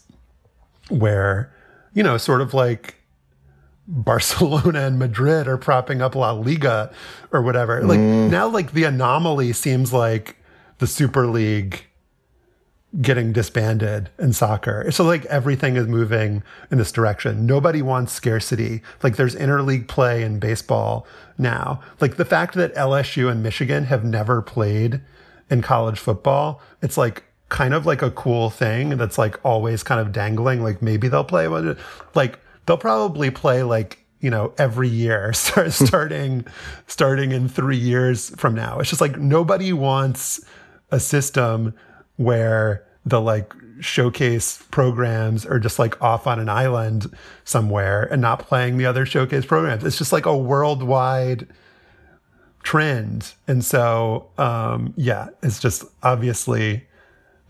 where, you know, sort of like Barcelona and Madrid are propping up La Liga or whatever. Like mm. now, like the anomaly seems like the Super League getting disbanded in soccer. So like everything is moving in this direction. Nobody wants scarcity. Like there's interleague play in baseball now. Like the fact that LSU and Michigan have never played in college football, it's like kind of like a cool thing that's like always kind of dangling. Like maybe they'll play, like they'll probably play like you know every year, start, starting starting in three years from now. It's just like nobody wants a system where the like showcase programs are just like off on an island somewhere and not playing the other showcase programs. It's just like a worldwide trend. And so, um, yeah, it's just obviously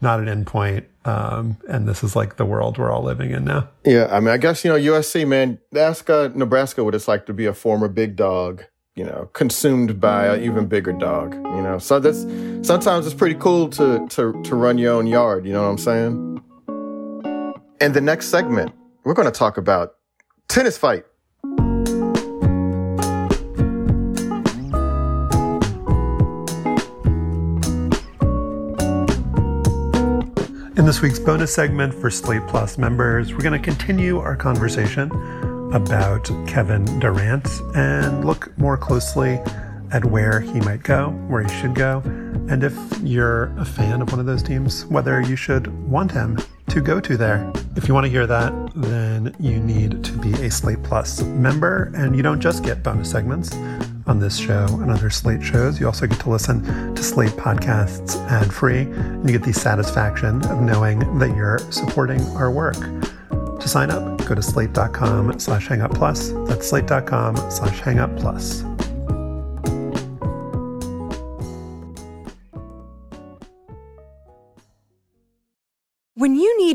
not an endpoint. Um, and this is like the world we're all living in now. Yeah, I mean, I guess you know USC, man. Ask uh, Nebraska what it's like to be a former big dog. You know, consumed by an even bigger dog. You know, so that's sometimes it's pretty cool to to to run your own yard. You know what I'm saying? And the next segment, we're going to talk about tennis fight. In this week's bonus segment for Slate Plus members, we're going to continue our conversation about Kevin Durant and look more closely at where he might go, where he should go, and if you're a fan of one of those teams, whether you should want him to go to there. If you want to hear that, then you need to be a Slate Plus member, and you don't just get bonus segments on this show and other Slate shows. You also get to listen to Slate podcasts ad free, and you get the satisfaction of knowing that you're supporting our work. To sign up, go to slate.com slash hangup plus. That's slate.com slash hangup plus.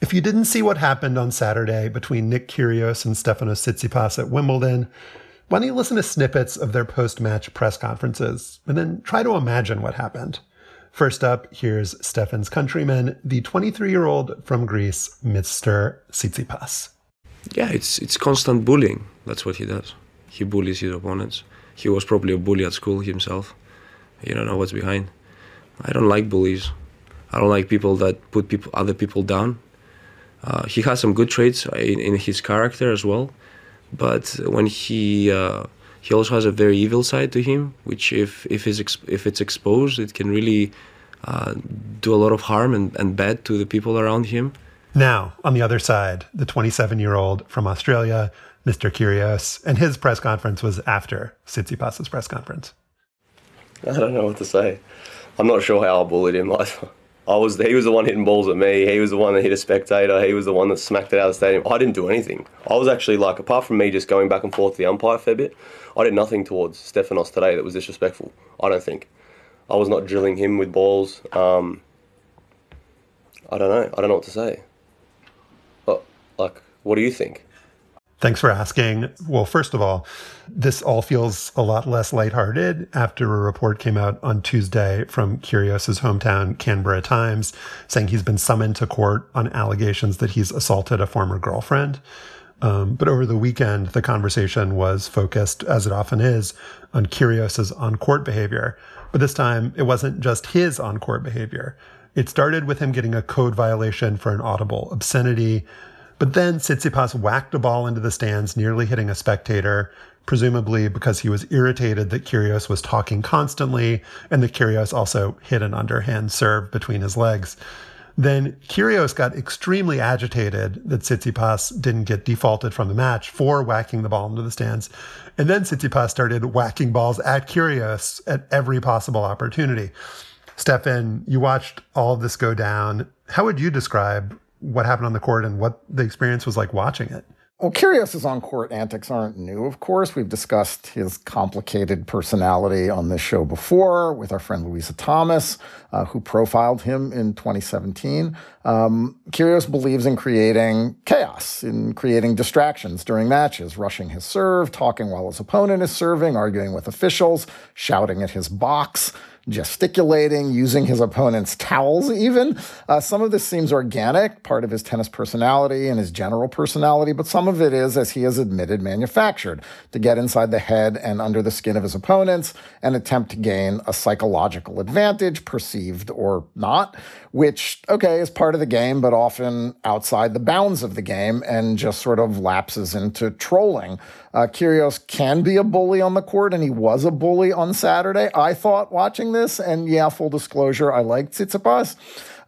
If you didn't see what happened on Saturday between Nick Kyrgios and Stefanos Tsitsipas at Wimbledon, why don't you listen to snippets of their post-match press conferences and then try to imagine what happened? First up, here's Stefan's countryman, the 23-year-old from Greece, Mr. Tsitsipas. Yeah, it's it's constant bullying. That's what he does. He bullies his opponents. He was probably a bully at school himself. You don't know what's behind. I don't like bullies. I don't like people that put people other people down. Uh, he has some good traits in, in, his character as well, but when he uh, he also has a very evil side to him, which if if is if it's exposed, it can really uh, do a lot of harm and, and bad to the people around him. Now, on the other side, the 27 year old from Australia, Mr. Kyrgios, and his press conference was after Tsitsipas's press conference. I don't know what to say. I'm not sure how I bullied him. I, I was he was the one hitting balls at me. He was the one that hit a spectator. He was the one that smacked it out of the stadium. I didn't do anything. I was actually like, apart from me just going back and forth to the umpire a fair bit, I did nothing towards Stefanos today that was disrespectful. I don't think. I was not drilling him with balls. Um, I don't know. I don't know what to say. But like, what do you think? Thanks for asking. Well, first of all, this all feels a lot less lighthearted after a report came out on Tuesday from Kyrgios's hometown, Canberra Times, saying he's been summoned to court on allegations that he's assaulted a former girlfriend. Um, but over the weekend, the conversation was focused, as it often is, on Kyrgios's on-court behavior. But this time, it wasn't just his on-court behavior. It started with him getting a code violation for an audible obscenity. But then Tsitsipas whacked a ball into the stands, nearly hitting a spectator, presumably because he was irritated that Kyrgios was talking constantly and that Kyrgios also hit an underhand serve between his legs. Then Kyrgios got extremely agitated that Tsitsipas didn't get defaulted from the match for whacking the ball into the stands. And then Tsitsipas started whacking balls at Kyrgios at every possible opportunity. Stefan, you watched all of this go down. How would you describe what happened on the court and what the experience was like watching it. Well, Kyrgios's on-court antics aren't new. Of course, we've discussed his complicated personality on this show before with our friend Louisa Thomas, uh, who profiled him in 2017. Um, believes in creating chaos, in creating distractions during matches, rushing his serve, talking while his opponent is serving, arguing with officials, shouting at his box gesticulating, using his opponent's towels, even. Uh, some of this seems organic, part of his tennis personality and his general personality, but some of it is, as he has admitted, manufactured to get inside the head and under the skin of his opponents and attempt to gain a psychological advantage, perceived or not, which, okay, is part of the game, but often outside the bounds of the game and just sort of lapses into trolling. Uh, Kyrgios can be a bully on the court, and he was a bully on Saturday. I thought watching this, and yeah, full disclosure, I liked Tsitsipas.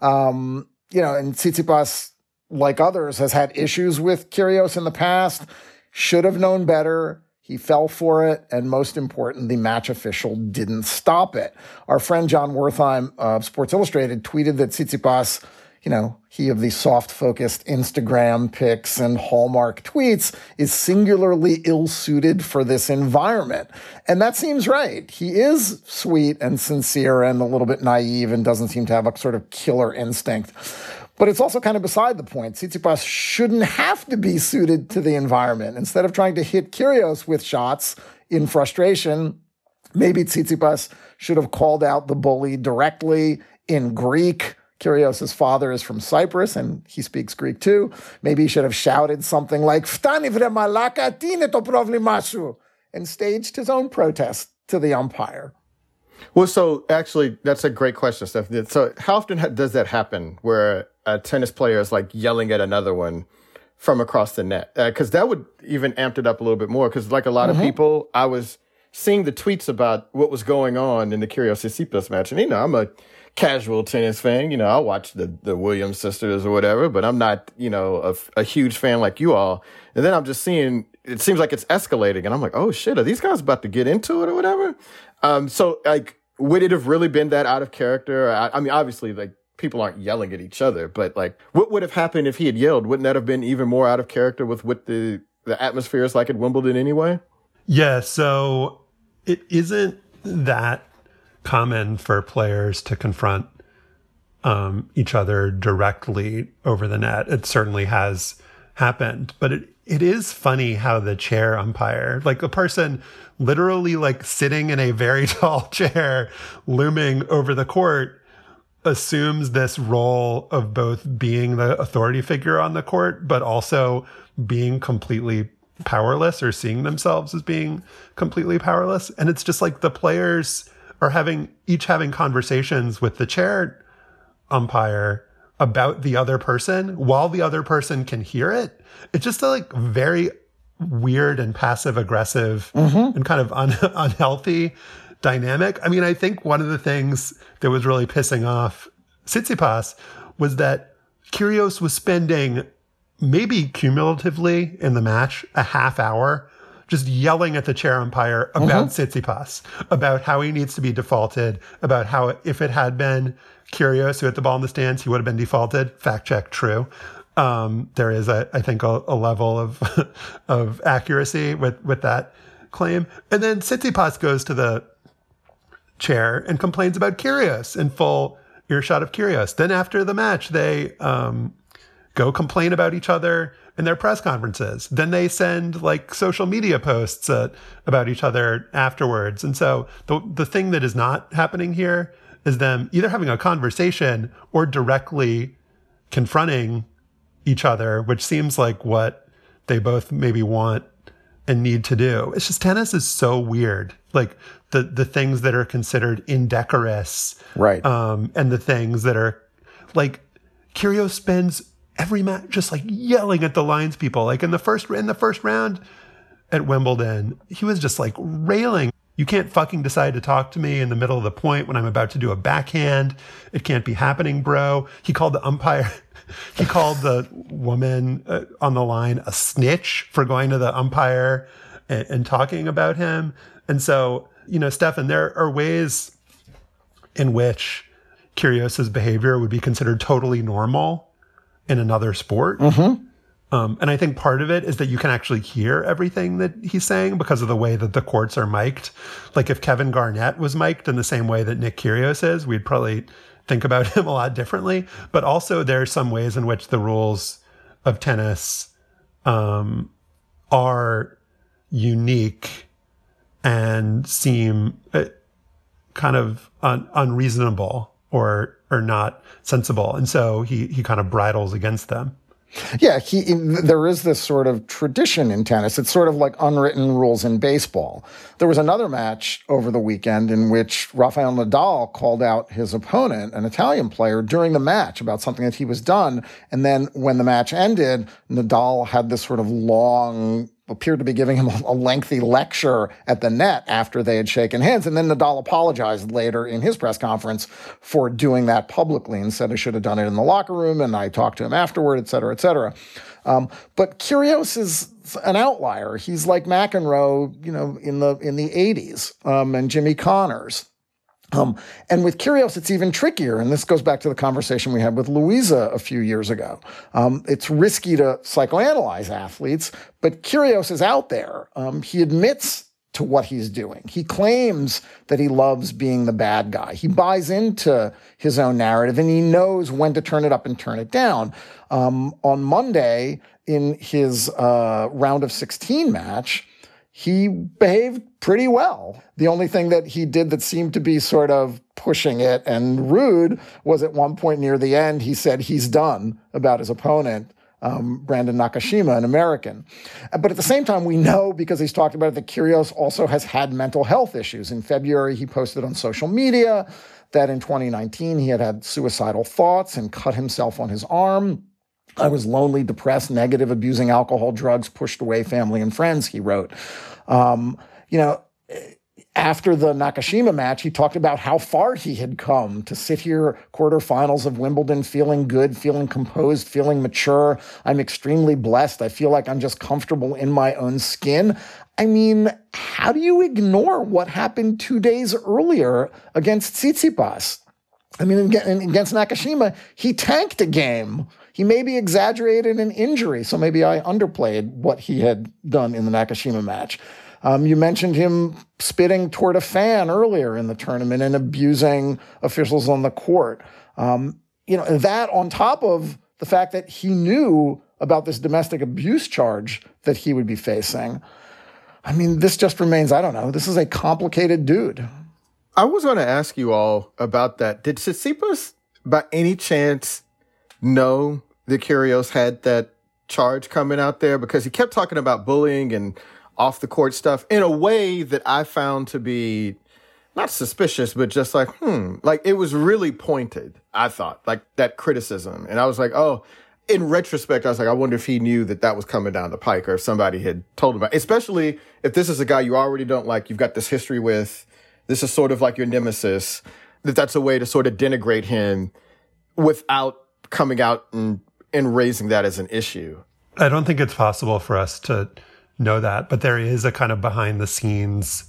Um, you know, and Tsitsipas, like others, has had issues with Kyrgios in the past. Should have known better. He fell for it, and most important, the match official didn't stop it. Our friend Jon Wertheim of Sports Illustrated tweeted that Tsitsipas you know, he of the soft focused Instagram pics and Hallmark tweets is singularly ill suited for this environment. And that seems right. He is sweet and sincere and a little bit naive and doesn't seem to have a sort of killer instinct. But it's also kind of beside the point. Tsitsipas shouldn't have to be suited to the environment. Instead of trying to hit Kyrgios with shots in frustration, maybe Tsitsipas should have called out the bully directly in Greek Kyrgios' father is from Cyprus and he speaks Greek too. Maybe he should have shouted something like "Ftani malaka tine to problemasu," and staged his own protest to the umpire. Well, so actually, that's a great question, Steph. So, how often does that happen where a tennis player is like yelling at another one from across the net? Because uh, that would even amped it up a little bit more. Because, like a lot mm-hmm. of people, I was seeing the tweets about what was going on in the Kyrgios Tsitsipas match, and you know, I'm a casual tennis fan. You know, I watch the the Williams sisters or whatever, but I'm not, you know, a, a huge fan like you all. And then I'm just seeing it seems like it's escalating, and I'm like, oh shit, are these guys about to get into it or whatever? Um, so like, would it have really been that out of character? I, I mean, obviously, like people aren't yelling at each other, but like, what would have happened if he had yelled? Wouldn't that have been even more out of character with what the the atmosphere is like at Wimbledon anyway? Yeah, so it isn't that common for players to confront um, each other directly over the net. It certainly has happened, but it it is funny how the chair umpire, like a person literally like sitting in a very tall chair, looming over the court, assumes this role of both being the authority figure on the court, but also being completely powerless or seeing themselves as being completely powerless. And it's just like the players are having each having conversations with the chair umpire about the other person while the other person can hear it. It's just a like very weird and passive aggressive mm-hmm. and kind of un- unhealthy dynamic. I mean, I think one of the things that was really pissing off Tsitsipas was that Kyrgios was spending maybe cumulatively in the match a half hour just yelling at the chair umpire about mm-hmm. Tsitsipas, about how he needs to be defaulted, about how if it had been Kyrgios who hit the ball in the stands, he would have been defaulted. Fact check, true. Um, there is, a, I think, a, a level of of accuracy with with that claim. And then Tsitsipas goes to the chair and complains about Kyrgios in full earshot of Kyrgios. Then after the match, they um, go complain about each other in their press conferences. Then they send like social media posts uh, about each other afterwards. And so the the thing that is not happening here is them either having a conversation or directly confronting each other, which seems like what they both maybe want and need to do. It's just tennis is so weird. Like the the things that are considered indecorous, right? Um, and the things that are like Kyrgios spends every match just like yelling at the lines people. Like in the first in the first round at Wimbledon, he was just like railing. You can't fucking decide to talk to me in the middle of the point when I'm about to do a backhand. It can't be happening, bro. He called the umpire. he called the woman uh, on the line a snitch for going to the umpire and, and talking about him. And so, you know, Stefan, there are ways in which Kyrgios's behavior would be considered totally normal in another sport. Mm-hmm. Um, and I think part of it is that you can actually hear everything that he's saying because of the way that the courts are mic'd. Like if Kevin Garnett was mic'd in the same way that Nick Kyrgios is, we'd probably think about him a lot differently. But also there are some ways in which the rules of tennis um, are unique and seem uh, kind of un- unreasonable or or not sensible. And so he he kind of bridles against them. Yeah, he there is this sort of tradition in tennis. It's sort of like unwritten rules in baseball. There was another match over the weekend in which Rafael Nadal called out his opponent, an Italian player, during the match about something that he was done. And then when the match ended, Nadal had this sort of long appeared to be giving him a lengthy lecture at the net after they had shaken hands. And then Nadal apologized later in his press conference for doing that publicly and said I should have done it in the locker room and I talked to him afterward, et cetera, et cetera. Um, but Kyrgios is an outlier. He's like McEnroe, you know, in the in the 80s, um, and Jimmy Connors. Um, and with Kyrgios, it's even trickier. And this goes back to the conversation we had with Louisa a few years ago. Um, it's risky to psychoanalyze athletes, but Kyrgios is out there. Um, he admits to what he's doing. He claims that he loves being the bad guy. He buys into his own narrative and he knows when to turn it up and turn it down. Um, on Monday, in his uh, round of 16 match, he behaved pretty well. The only thing that he did that seemed to be sort of pushing it and rude was at one point near the end, he said he's done about his opponent. Um, Brandon Nakashima, an American. But at the same time, we know because he's talked about it that Kyrgios also has had mental health issues. In February, he posted on social media that in 2019 he had had suicidal thoughts and cut himself on his arm. I was lonely, depressed, negative, abusing alcohol, drugs, pushed away family and friends, he wrote. Um, you know, after the Nakashima match, he talked about how far he had come to sit here quarterfinals of Wimbledon feeling good, feeling composed, feeling mature. I'm extremely blessed. I feel like I'm just comfortable in my own skin. I mean, how do you ignore what happened two days earlier against Tsitsipas? I mean, against Nakashima, he tanked a game. He maybe exaggerated an injury, so maybe I underplayed what he had done in the Nakashima match. Um, you mentioned him spitting toward a fan earlier in the tournament and abusing officials on the court. Um, you know, that on top of the fact that he knew about this domestic abuse charge that he would be facing. I mean, this just remains, I don't know, this is a complicated dude. I was going to ask you all about that. Did Tsitsipas, by any chance, know that Kyrgios had that charge coming out there? Because he kept talking about bullying and off the court stuff in a way that I found to be not suspicious, but just like, hmm, like it was really pointed, I thought, like that criticism. And I was like, oh, in retrospect, I was like, I wonder if he knew that that was coming down the pike or if somebody had told him about it. Especially if this is a guy you already don't like, you've got this history with, this is sort of like your nemesis, that that's a way to sort of denigrate him without coming out and, and raising that as an issue. I don't think it's possible for us to know that, but there is a kind of behind the scenes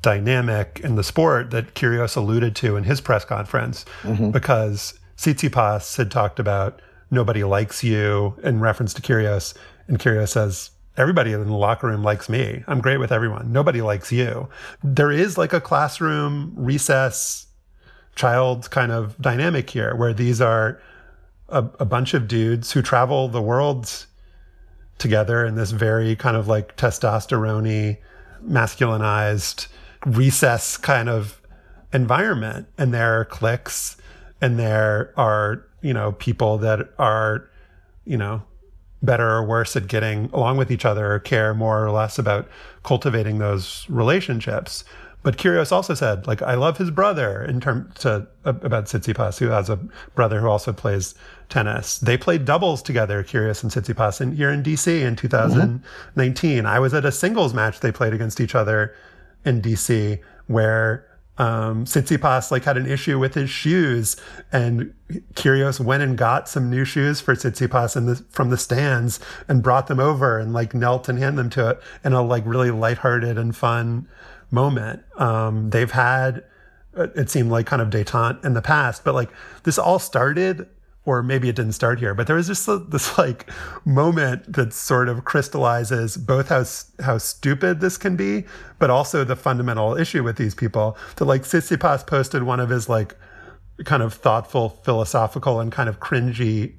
dynamic in the sport that Kyrgios alluded to in his press conference mm-hmm. because Tsitsipas had talked about nobody likes you in reference to Kyrgios, and Kyrgios says, everybody in the locker room likes me. I'm great with everyone. Nobody likes you. There is like a classroom recess child kind of dynamic here where these are a, a bunch of dudes who travel the world together in this very kind of like testosterone masculinized recess kind of environment. And there are cliques and there are you know people that are you know better or worse at getting along with each other or care more or less about cultivating those relationships but Kyrgios also said, like, I love his brother in terms to about Tsitsipas, who has a brother who also plays tennis. They played doubles together, Kyrgios and Tsitsipas, in, here in DC in 2019. Mm-hmm. I was at a singles match they played against each other in DC where um, Tsitsipas like had an issue with his shoes, and Kyrgios went and got some new shoes for Tsitsipas in the, from the stands and brought them over and like knelt and handed them to it in a like really lighthearted and fun moment. Um, they've had, uh, it seemed like kind of detente in the past, but like this all started, or maybe it didn't start here, but there was just this like moment that sort of crystallizes both how how stupid this can be, but also the fundamental issue with these people. That like Tsitsipas posted one of his like kind of thoughtful, philosophical, and kind of cringy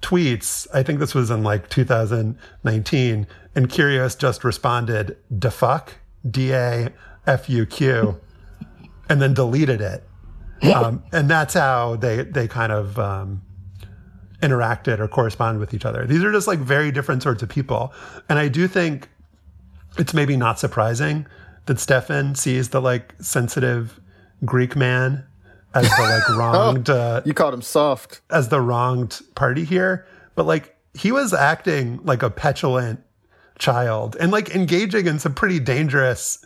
tweets. I think this was in like 2019, and Kyrgios just responded, "Da fuck." D A F U Q, and then deleted it. Um, and that's how they they kind of um, interacted or corresponded with each other. These are just like very different sorts of people, and I do think it's maybe not surprising that Stefan sees the like sensitive Greek man as the like wronged. Uh, you called him soft as the wronged party here, but like he was acting like a petulant child and like engaging in some pretty dangerous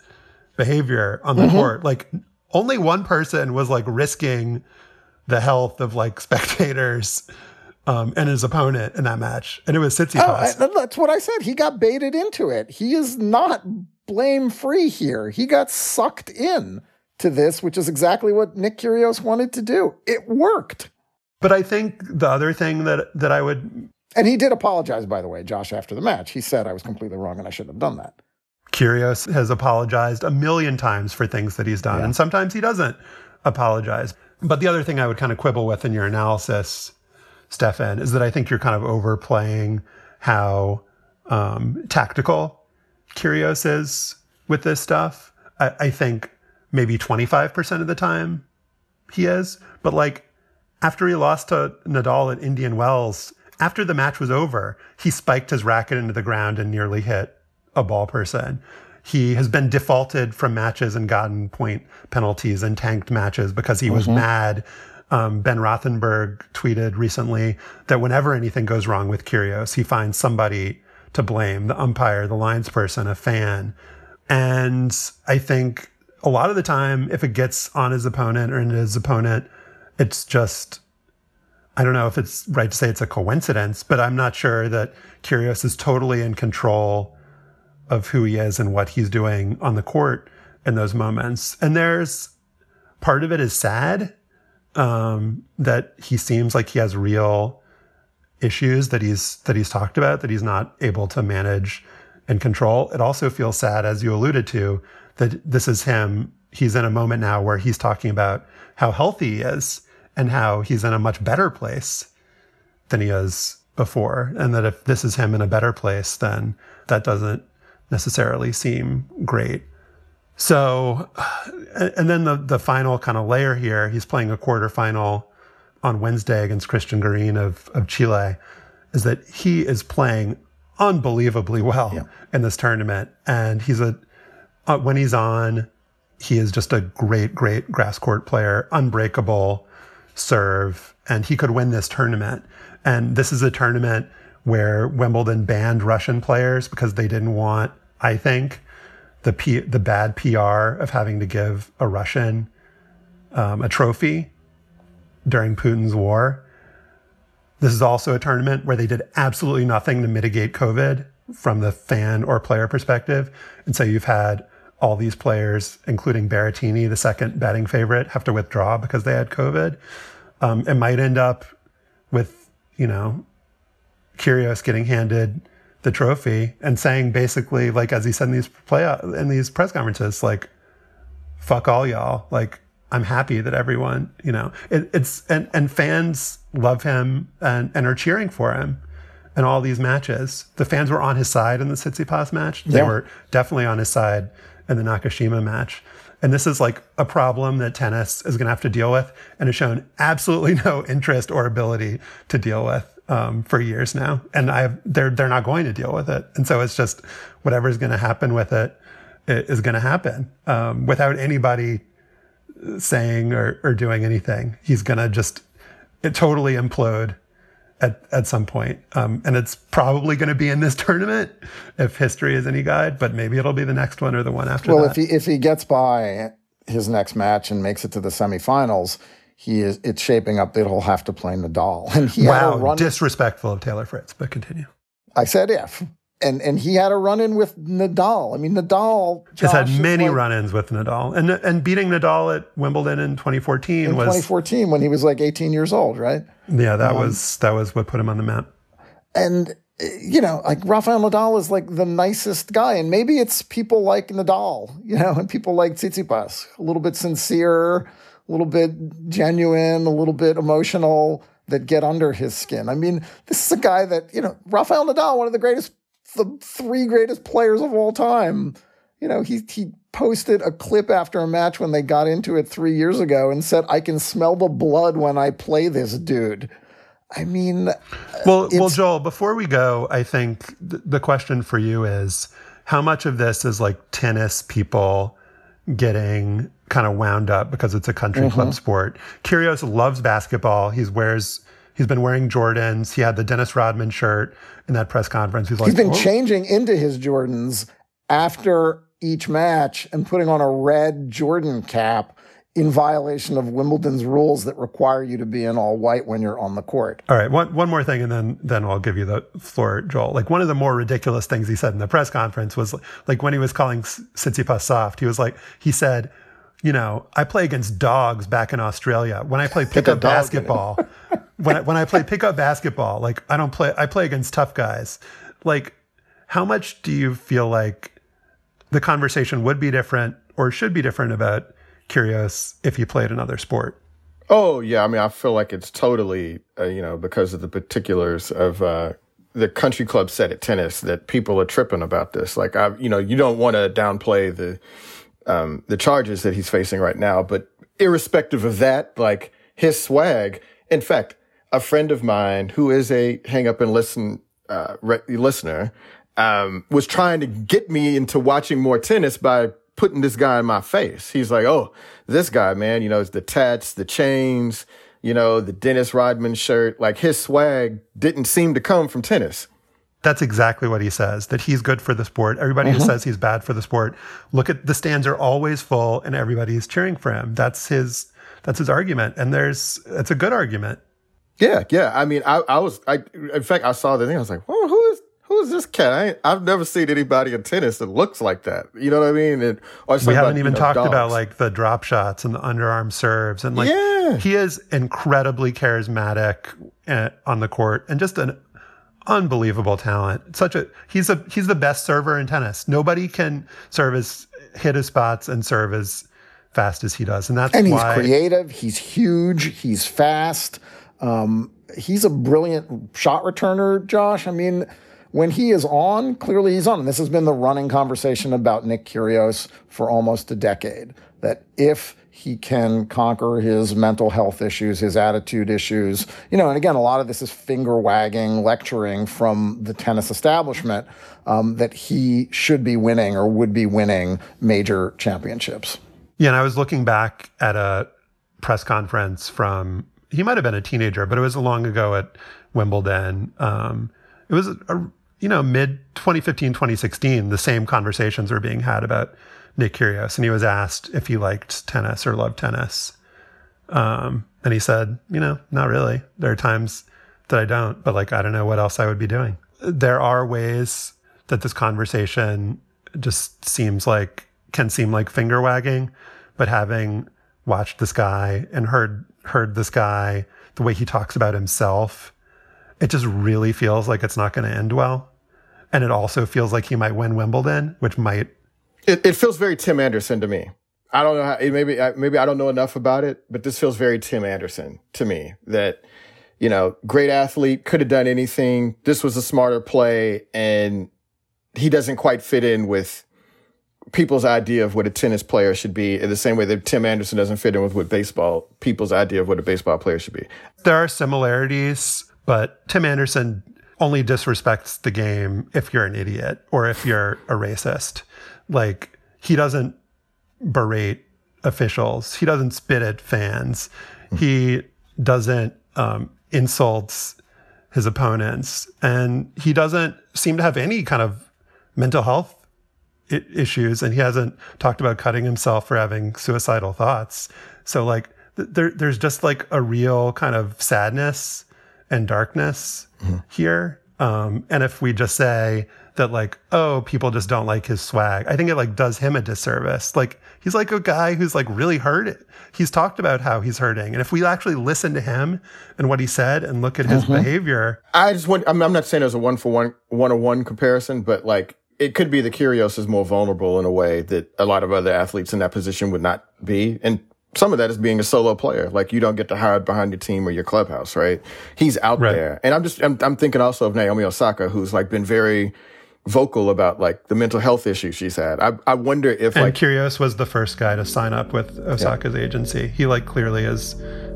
behavior on the mm-hmm. court. Like only one person was like risking the health of like spectators um, and his opponent in that match, and it was Tsitsipas. Oh, that's what I said. He got baited into it. He is not blame free here. He got sucked in to this, which is exactly what Nick Kyrgios wanted to do. It worked. But I think the other thing that that I would and he did apologize, by the way, Josh, after the match. He said, I was completely wrong and I shouldn't have done that. Kyrgios has apologized a million times for things that he's done, yeah. and sometimes he doesn't apologize. But the other thing I would kind of quibble with in your analysis, Stefan, is that I think you're kind of overplaying how um, tactical Kyrgios is with this stuff. I, I think maybe 25% of the time he is. But like after he lost to Nadal at Indian Wells, after the match was over, he spiked his racket into the ground and nearly hit a ball person. He has been defaulted from matches and gotten point penalties and tanked matches because he was mm-hmm. mad. Um, ben Rothenberg tweeted recently that whenever anything goes wrong with Kyrgios, he finds somebody to blame the umpire, the lines person, a fan. And I think a lot of the time, if it gets on his opponent or in his opponent, it's just I don't know if it's right to say it's a coincidence, but I'm not sure that Kyrgios is totally in control of who he is and what he's doing on the court in those moments. And there's part of it is sad um, that he seems like he has real issues that he's that he's talked about that he's not able to manage and control. It also feels sad, as you alluded to, that this is him. He's in a moment now where he's talking about how healthy he is and how he's in a much better place than he is before. And that if this is him in a better place, then that doesn't necessarily seem great. So, and then the, the final kind of layer here, he's playing a quarterfinal on Wednesday against Cristian Garin of, of Chile, is that he is playing unbelievably well yeah. in this tournament. And he's a, uh, when he's on, he is just a great, great grass court player, unbreakable serve, and he could win this tournament. And this is a tournament where Wimbledon banned Russian players because they didn't want, I think, the P, the bad PR of having to give a Russian um, a trophy during Putin's war. This is also a tournament where they did absolutely nothing to mitigate COVID from the fan or player perspective. And so you've had all these players, including Berrettini, the second betting favorite, have to withdraw because they had COVID. Um, it might end up with, you know, Kyrgios getting handed the trophy and saying basically, like as he said in these play in these press conferences, like, "Fuck all y'all." Like, I'm happy that everyone, you know, it, it's and and fans love him and and are cheering for him in all these matches. The fans were on his side in the Tsitsipas match. They yeah. were definitely on his side in the Nakashima match. And this is like a problem that tennis is going to have to deal with and has shown absolutely no interest or ability to deal with um, for years now. And I they're, they're not going to deal with it. And so it's just whatever is going to happen with it is going to happen um, without anybody saying or, or doing anything. He's going to just it totally implode at, at some point. Um, and it's probably going to be in this tournament if history is any guide, but maybe it'll be the next one or the one after well, that. if he if he gets by his next match and makes it to the semifinals, he is it's shaping up that he'll have to play Nadal. And he wow, run- disrespectful of Taylor Fritz, but continue. I said if and and he had a run in with Nadal. I mean, Nadal Josh, has had many like, run-ins with Nadal, and and beating Nadal at Wimbledon in 2014 in was 2014 when he was like 18 years old, right? Yeah, that um, was that was what put him on the map. And you know, like Rafael Nadal is like the nicest guy, and maybe it's people like Nadal, you know, and people like Tsitsipas, a little bit sincere, a little bit genuine, a little bit emotional that get under his skin. I mean, this is a guy that, you know, Rafael Nadal, one of the greatest the three greatest players of all time. You know, he he posted a clip after a match when they got into it three years ago and said, "I can smell the blood when I play this dude." I mean, well, well, Joel. Before we go, I think th- the question for you is how much of this is like tennis people getting kind of wound up because it's a country mm-hmm. club sport. Kyrgios loves basketball. He wears He's been wearing Jordans. He had the Dennis Rodman shirt in that press conference. He's, like, he's been oh. changing into his Jordans after each match and putting on a red Jordan cap in violation of Wimbledon's rules that require you to be in all white when you're on the court. All right, one one more thing, and then then I'll give you the floor, Joel. Like one of the more ridiculous things he said in the press conference was like when he was calling Tsitsipas soft, he was like he said, you know, I play against dogs back in Australia. When I play pickup basketball, when I, when I play pickup basketball, like I don't play, I play against tough guys. Like, how much do you feel like the conversation would be different or should be different about Kyrgios if you played another sport? Oh yeah, I mean, I feel like it's totally, uh, you know, because of the particulars of uh, the country club set at tennis that people are tripping about this. Like, I, you know, you don't want to downplay the um, the charges that he's facing right now, but irrespective of that, like his swag. In fact, a friend of mine who is a hang up and listen uh, re- listener um, was trying to get me into watching more tennis by putting this guy in my face. He's like, "Oh, this guy, man, you know, it's the tats, the chains, you know, the Dennis Rodman shirt. Like his swag didn't seem to come from tennis." That's exactly what he says, that he's good for the sport. Everybody mm-hmm. who says he's bad for the sport, look at the stands are always full and everybody's cheering for him. That's his that's his argument. And there's it's a good argument. Yeah, yeah. I mean, I, I was I in fact I saw the thing, I was like, well, who is who's this cat? I have never seen anybody in tennis that looks like that. You know what I mean? And, we haven't about, even you know, talked dogs. about like the drop shots and the underarm serves and like yeah. he is incredibly charismatic eh, on the court and just an unbelievable talent. Such a he's a he's the best server in tennis. Nobody can serve as hit his spots and serve as fast as he does, and that's and he's why, creative. He's huge. He's fast. Um, he's a brilliant shot returner, Josh. I mean, when he is on, clearly he's on. And this has been the running conversation about Nick Kyrgios for almost a decade. That if he can conquer his mental health issues, his attitude issues. You know, and again, a lot of this is finger wagging, lecturing from the tennis establishment um, that he should be winning or would be winning major championships. Yeah, and I was looking back at a press conference from he might have been a teenager, but it was long ago at Wimbledon. Um, it was a, you know mid 2015 2016 the same conversations were being had about Nick Kyrgios, and he was asked if he liked tennis or loved tennis. Um, and he said, you know, not really. There are times that I don't, but like, I don't know what else I would be doing. There are ways that this conversation just seems like, can seem like finger wagging, but having watched this guy and heard, heard this guy, the way he talks about himself, it just really feels like it's not going to end well. And it also feels like he might win Wimbledon, which might it, it feels very Tim Anderson to me. I don't know how, maybe, maybe I don't know enough about it, but this feels very Tim Anderson to me that, you know, great athlete, could have done anything. This was a smarter play and he doesn't quite fit in with people's idea of what a tennis player should be in the same way that Tim Anderson doesn't fit in with what baseball, people's idea of what a baseball player should be. There are similarities, but Tim Anderson only disrespects the game if you're an idiot or if you're a racist. Like he doesn't berate officials. He doesn't spit at fans. He doesn't um, insults his opponents, and he doesn't seem to have any kind of mental health I- issues. And he hasn't talked about cutting himself for having suicidal thoughts. So like th- there, there's just like a real kind of sadness and darkness mm-hmm. here. Um, and if we just say that like, oh, people just don't like his swag. I think it like does him a disservice. Like he's like a guy who's like really hurt. He's talked about how he's hurting. And if we actually listen to him and what he said and look at his mm-hmm. behavior. I just want, I'm, I'm not saying there's a one for one, one on one comparison, but like it could be the Kyrgios is more vulnerable in a way that a lot of other athletes in that position would not be. And some of that is being a solo player. Like you don't get to hide behind your team or your clubhouse, right? He's out right. there. And I'm just, I'm, I'm thinking also of Naomi Osaka, who's like been very, vocal about like the mental health issues she's had. I, I wonder if and like Kyrgios was the first guy to sign up with Osaka's yeah. agency. He like clearly has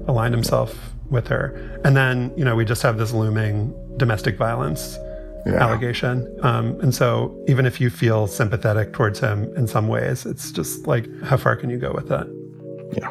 aligned himself with her. And then you know we just have this looming domestic violence yeah. allegation. Um, and so even if you feel sympathetic towards him in some ways, it's just like how far can you go with that? Yeah.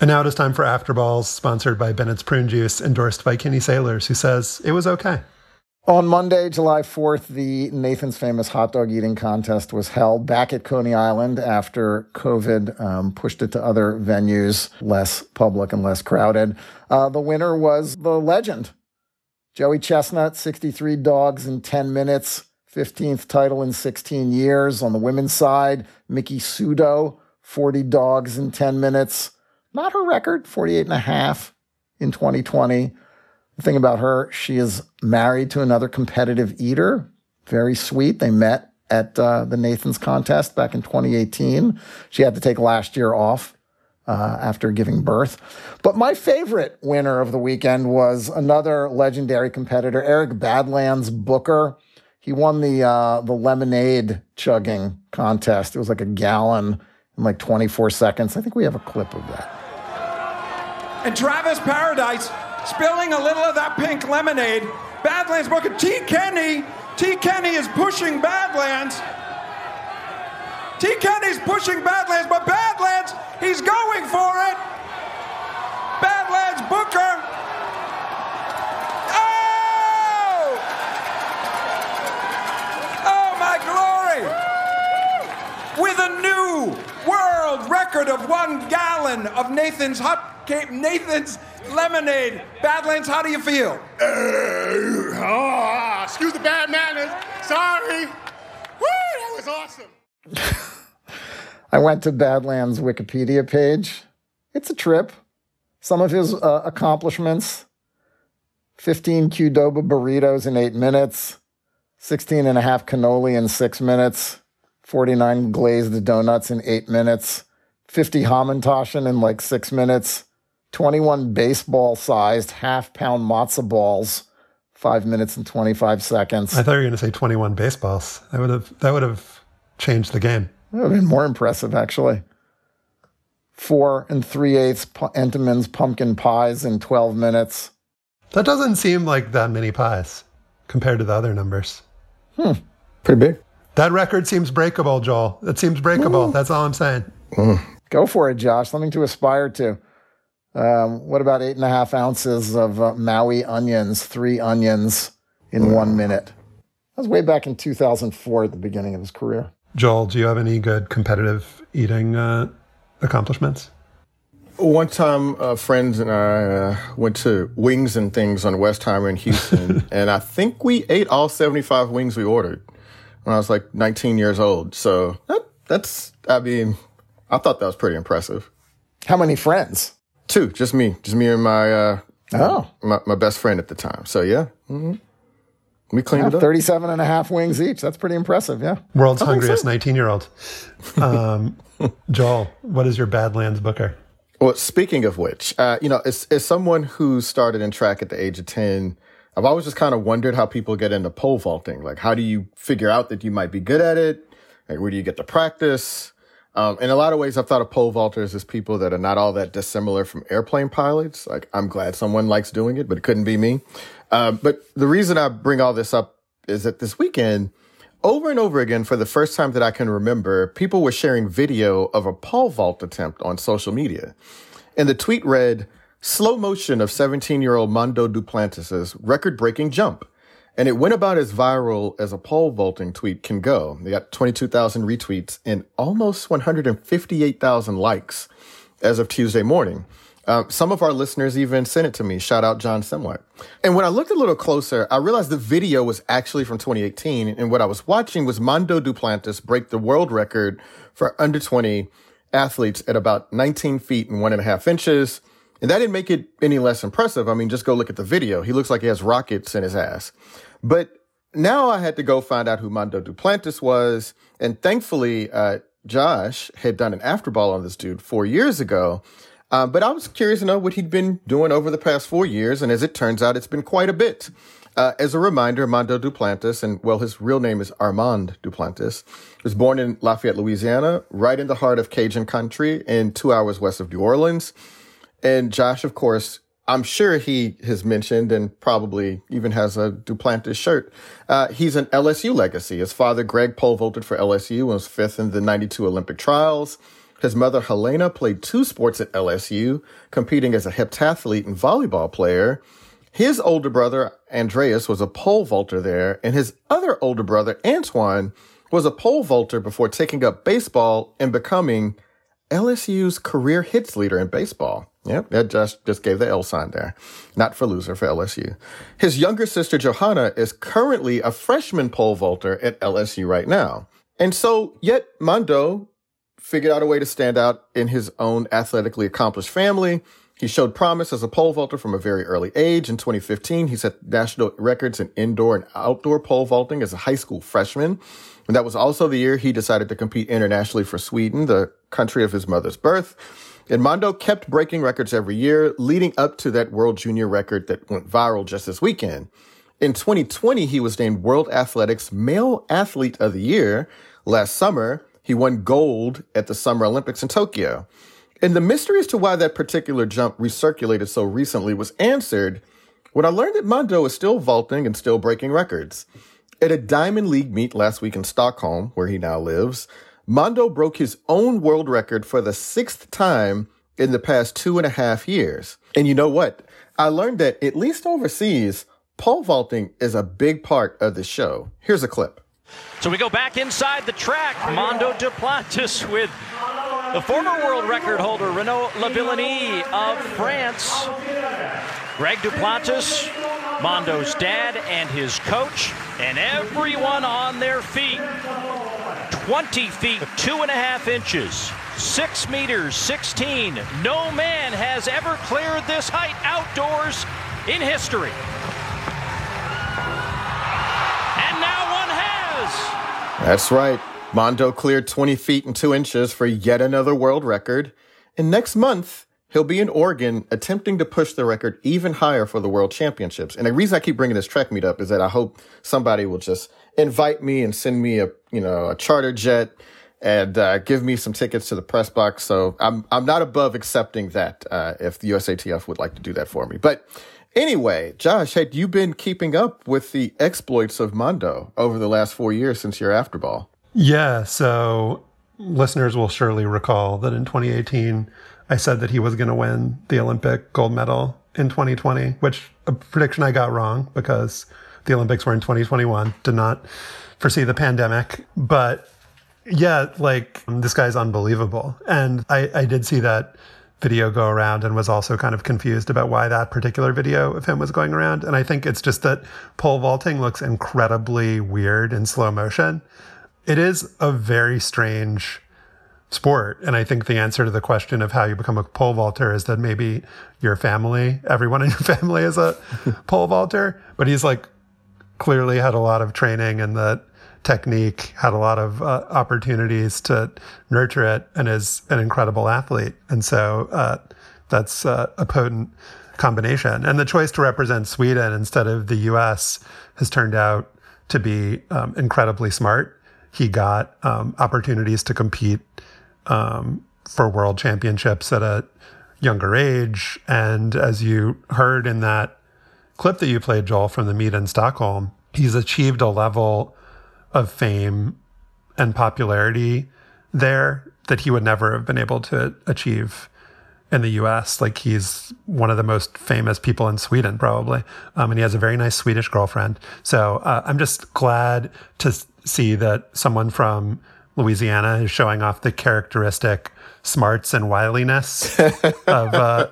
And now it is time for After Balls, sponsored by Bennett's Prune Juice, endorsed by Kenny Sailors, who says it was okay. On Monday, July 4th, the Nathan's Famous Hot Dog Eating Contest was held back at Coney Island after COVID um, pushed it to other venues, less public and less crowded. Uh, the winner was the legend, Joey Chestnut, 63 dogs in 10 minutes, 15th title in 16 years. On the women's side, Miki Sudo, 40 dogs in 10 minutes. Not her record, 48 and a half in 2020. The thing about her, she is married to another competitive eater. Very sweet. They met at uh, the Nathan's contest back in 2018. She had to take last year off uh, after giving birth. But my favorite winner of the weekend was another legendary competitor, Eric Badlands Booker. He won the uh, the lemonade chugging contest. It was like a gallon in like 24 seconds. I think we have a clip of that. And Travis Paradise spilling a little of that pink lemonade. Badlands Booker. T. Kenny. T. Kenny is pushing Badlands. T. Kenny's pushing Badlands, but Badlands, he's going for it. Badlands Booker. Oh! Oh, my glory! With a new world record of one gallon of Nathan's hot Nathan's lemonade. Badlands, how do you feel? Uh, oh, excuse the bad manners. Sorry. Woo, that was awesome. I went to Badlands Wikipedia page. It's a trip. Some of his uh, accomplishments 15 Qdoba burritos in eight minutes, 16 and a half cannoli in six minutes, 49 glazed donuts in eight minutes, 50 Hamantaschen in like six minutes, 21 baseball sized half pound matzo balls, five minutes and 25 seconds. I thought you were going to say 21 baseballs. That would have, that would have changed the game. That would have been more impressive, actually. Four and three eighths Entenmann's pumpkin pies in 12 minutes. That doesn't seem like that many pies compared to the other numbers. Hmm. Pretty big. That record seems breakable, Joel. It seems breakable. Ooh. That's all I'm saying. Mm. Go for it, Josh. Something to aspire to. Um, what about eight and a half ounces of uh, Maui onions, three onions in one minute? That was way back in 2004 at the beginning of his career. Joel, do you have any good competitive eating uh, accomplishments? One time, uh, friends and I uh, went to Wings and Things on Westheimer in Houston, and I think we ate all 75 wings we ordered when I was like 19 years old. So that, that's, I mean, I thought that was pretty impressive. How many friends? Two, just me, just me and my uh, oh my, my best friend at the time. So yeah, mm-hmm. we cleaned yeah, it up. 37 and a half wings each. That's pretty impressive. Yeah, world's hungriest 19 year old. Um, Joel, what is your Badlands Booker? Well, speaking of which, uh, you know, as, as someone who started in track at the age of 10, I've always just kind of wondered how people get into pole vaulting. Like, how do you figure out that you might be good at it? Like, where do you get the practice? Um, in a lot of ways, I've thought of pole vaulters as people that are not all that dissimilar from airplane pilots. Like, I'm glad someone likes doing it, but it couldn't be me. Um, but the reason I bring all this up is that this weekend, over and over again, for the first time that I can remember, people were sharing video of a pole vault attempt on social media. And the tweet read, slow motion of 17 year old Mondo Duplantis's record breaking jump. And it went about as viral as a pole vaulting tweet can go. They got 22,000 retweets and almost 158,000 likes as of Tuesday morning. Uh, some of our listeners even sent it to me. Shout out John Semwart. And when I looked a little closer, I realized the video was actually from 2018. And what I was watching was Mondo Duplantis break the world record for under 20 athletes at about 19 feet and one and a half inches. And that didn't make it any less impressive. I mean, just go look at the video. He looks like he has rockets in his ass. But now I had to go find out who Mondo Duplantis was. And thankfully, uh, Josh had done an afterball on this dude four years ago. Uh, but I was curious to know what he'd been doing over the past four years. And as it turns out, it's been quite a bit. Uh, as a reminder, Mondo Duplantis, and well, his real name is Armand Duplantis, was born in Lafayette, Louisiana, right in the heart of Cajun country and two hours west of New Orleans. And Josh, of course, I'm sure he has mentioned and probably even has a Duplantis shirt. Uh, he's an LSU legacy. His father, Greg, pole vaulted for LSU and was fifth in the 92 Olympic trials. His mother, Helena, played two sports at LSU, competing as a heptathlete and volleyball player. His older brother, Andreas, was a pole vaulter there, and his other older brother, Antoine, was a pole vaulter before taking up baseball and becoming LSU's career hits leader in baseball. Yep, that just, just gave the L sign there. Not for loser for LSU. His younger sister, Johanna, is currently a freshman pole vaulter at LSU right now. And so, yet Mondo figured out a way to stand out in his own athletically accomplished family. He showed promise as a pole vaulter from a very early age. In 2015, he set national records in indoor and outdoor pole vaulting as a high school freshman. And that was also the year he decided to compete internationally for Sweden, the country of his mother's birth. And Mondo kept breaking records every year, leading up to that World Junior record that went viral just this weekend. In 2020, he was named World Athletics Male Athlete of the Year. Last summer, he won gold at the Summer Olympics in Tokyo. And the mystery as to why that particular jump recirculated so recently was answered when I learned that Mondo is still vaulting and still breaking records. At a Diamond League meet last week in Stockholm, where he now lives, Mondo broke his own world record for the sixth time in the past two and a half years. And you know what? I learned that, at least overseas, pole vaulting is a big part of the show. Here's a clip. So we go back inside the track. Mondo Duplantis with the former world record holder, Renaud Lavillenie of France. Greg Duplantis, Mondo's dad and his coach, and everyone on their feet. 20 feet, two and a half inches, six meters, 16. No man has ever cleared this height outdoors in history. And now one has. That's right. Mondo cleared 20 feet and two inches for yet another world record. And next month, he'll be in Oregon attempting to push the record even higher for the world championships. And the reason I keep bringing this track meet up is that I hope somebody will just invite me and send me a, you know, a charter jet and uh, give me some tickets to the press box. So I'm, I'm not above accepting that uh, if the USATF would like to do that for me. But anyway, Josh, had you been keeping up with the exploits of Mondo over the last four years since your afterball? Yeah. So listeners will surely recall that in 2018, I said that he was going to win the Olympic gold medal in 2020, which a prediction I got wrong because the Olympics were in 2021. Did not foresee the pandemic, but yeah, like um, this guy's unbelievable. And I, I did see that video go around and was also kind of confused about why that particular video of him was going around. And I think it's just that pole vaulting looks incredibly weird in slow motion. It is a very strange sport. And I think the answer to the question of how you become a pole vaulter is that maybe your family, everyone in your family is a pole vaulter. But he's like clearly had a lot of training and that technique, had a lot of uh, opportunities to nurture it, and is an incredible athlete. And so uh, that's uh, a potent combination. And the choice to represent Sweden instead of the US has turned out to be um, incredibly smart. He got um, opportunities to compete um, for world championships at a younger age. And as you heard in that clip that you played, Joel, from the meet in Stockholm, he's achieved a level of fame and popularity there that he would never have been able to achieve in the US. Like he's one of the most famous people in Sweden, probably. Um, and he has a very nice Swedish girlfriend. So uh, I'm just glad to see that someone from Louisiana is showing off the characteristic smarts and wiliness of uh,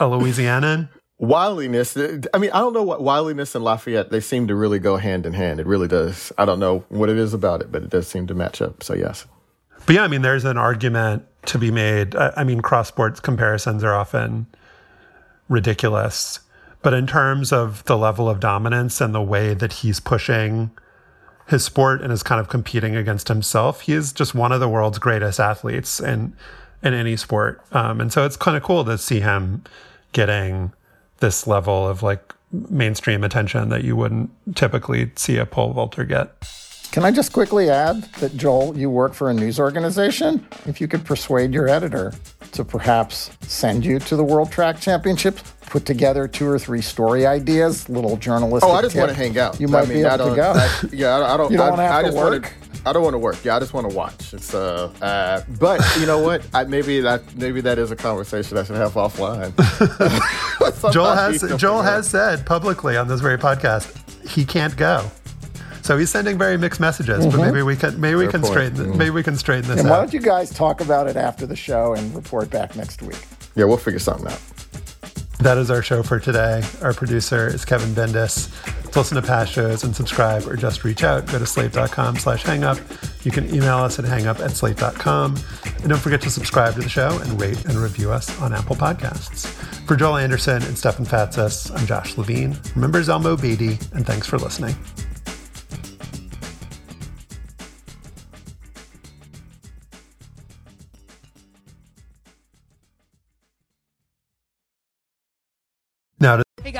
a Louisianan. Wiliness. I mean, I don't know what wiliness and Lafayette, they seem to really go hand in hand. It really does. I don't know what it is about it, but it does seem to match up. So, yes. But yeah, I mean, there's an argument to be made. I mean, cross sports comparisons are often ridiculous. But in terms of the level of dominance and the way that he's pushing his sport and is kind of competing against himself. He is just one of the world's greatest athletes in in any sport, um, and so it's kind of cool to see him getting this level of like mainstream attention that you wouldn't typically see a pole vaulter get. Can I just quickly add that, Joel, you work for a news organization? If you could persuade your editor to perhaps send you to the World Track Championships, put together two or three story ideas, little journalistic. Oh, I just tip, want to hang out. You might I mean, be able to go. I, yeah, I, I don't. You don't I, have I to just work. Wanted, I don't want to work. Yeah, I just want to watch. It's uh, uh but you know what? I, maybe that maybe that is a conversation I should have offline. Joel has Joel has said publicly on this very podcast he can't go. So he's sending very mixed messages, mm-hmm. but maybe we can maybe we can point. straighten mm-hmm. maybe we can straighten this and out. Why don't you guys talk about it after the show and report back next week? Yeah, we'll figure something out. That is our show for today. Our producer is Kevin Bendis. To listen to past shows and subscribe or just reach out, go to slate.com slash hangup. You can email us at hangup at slate.com. And don't forget to subscribe to the show and rate and review us on Apple Podcasts. For Joel Anderson and Stefan Fatsis, I'm Josh Levin. Remember Zelmo Beatty, and thanks for listening.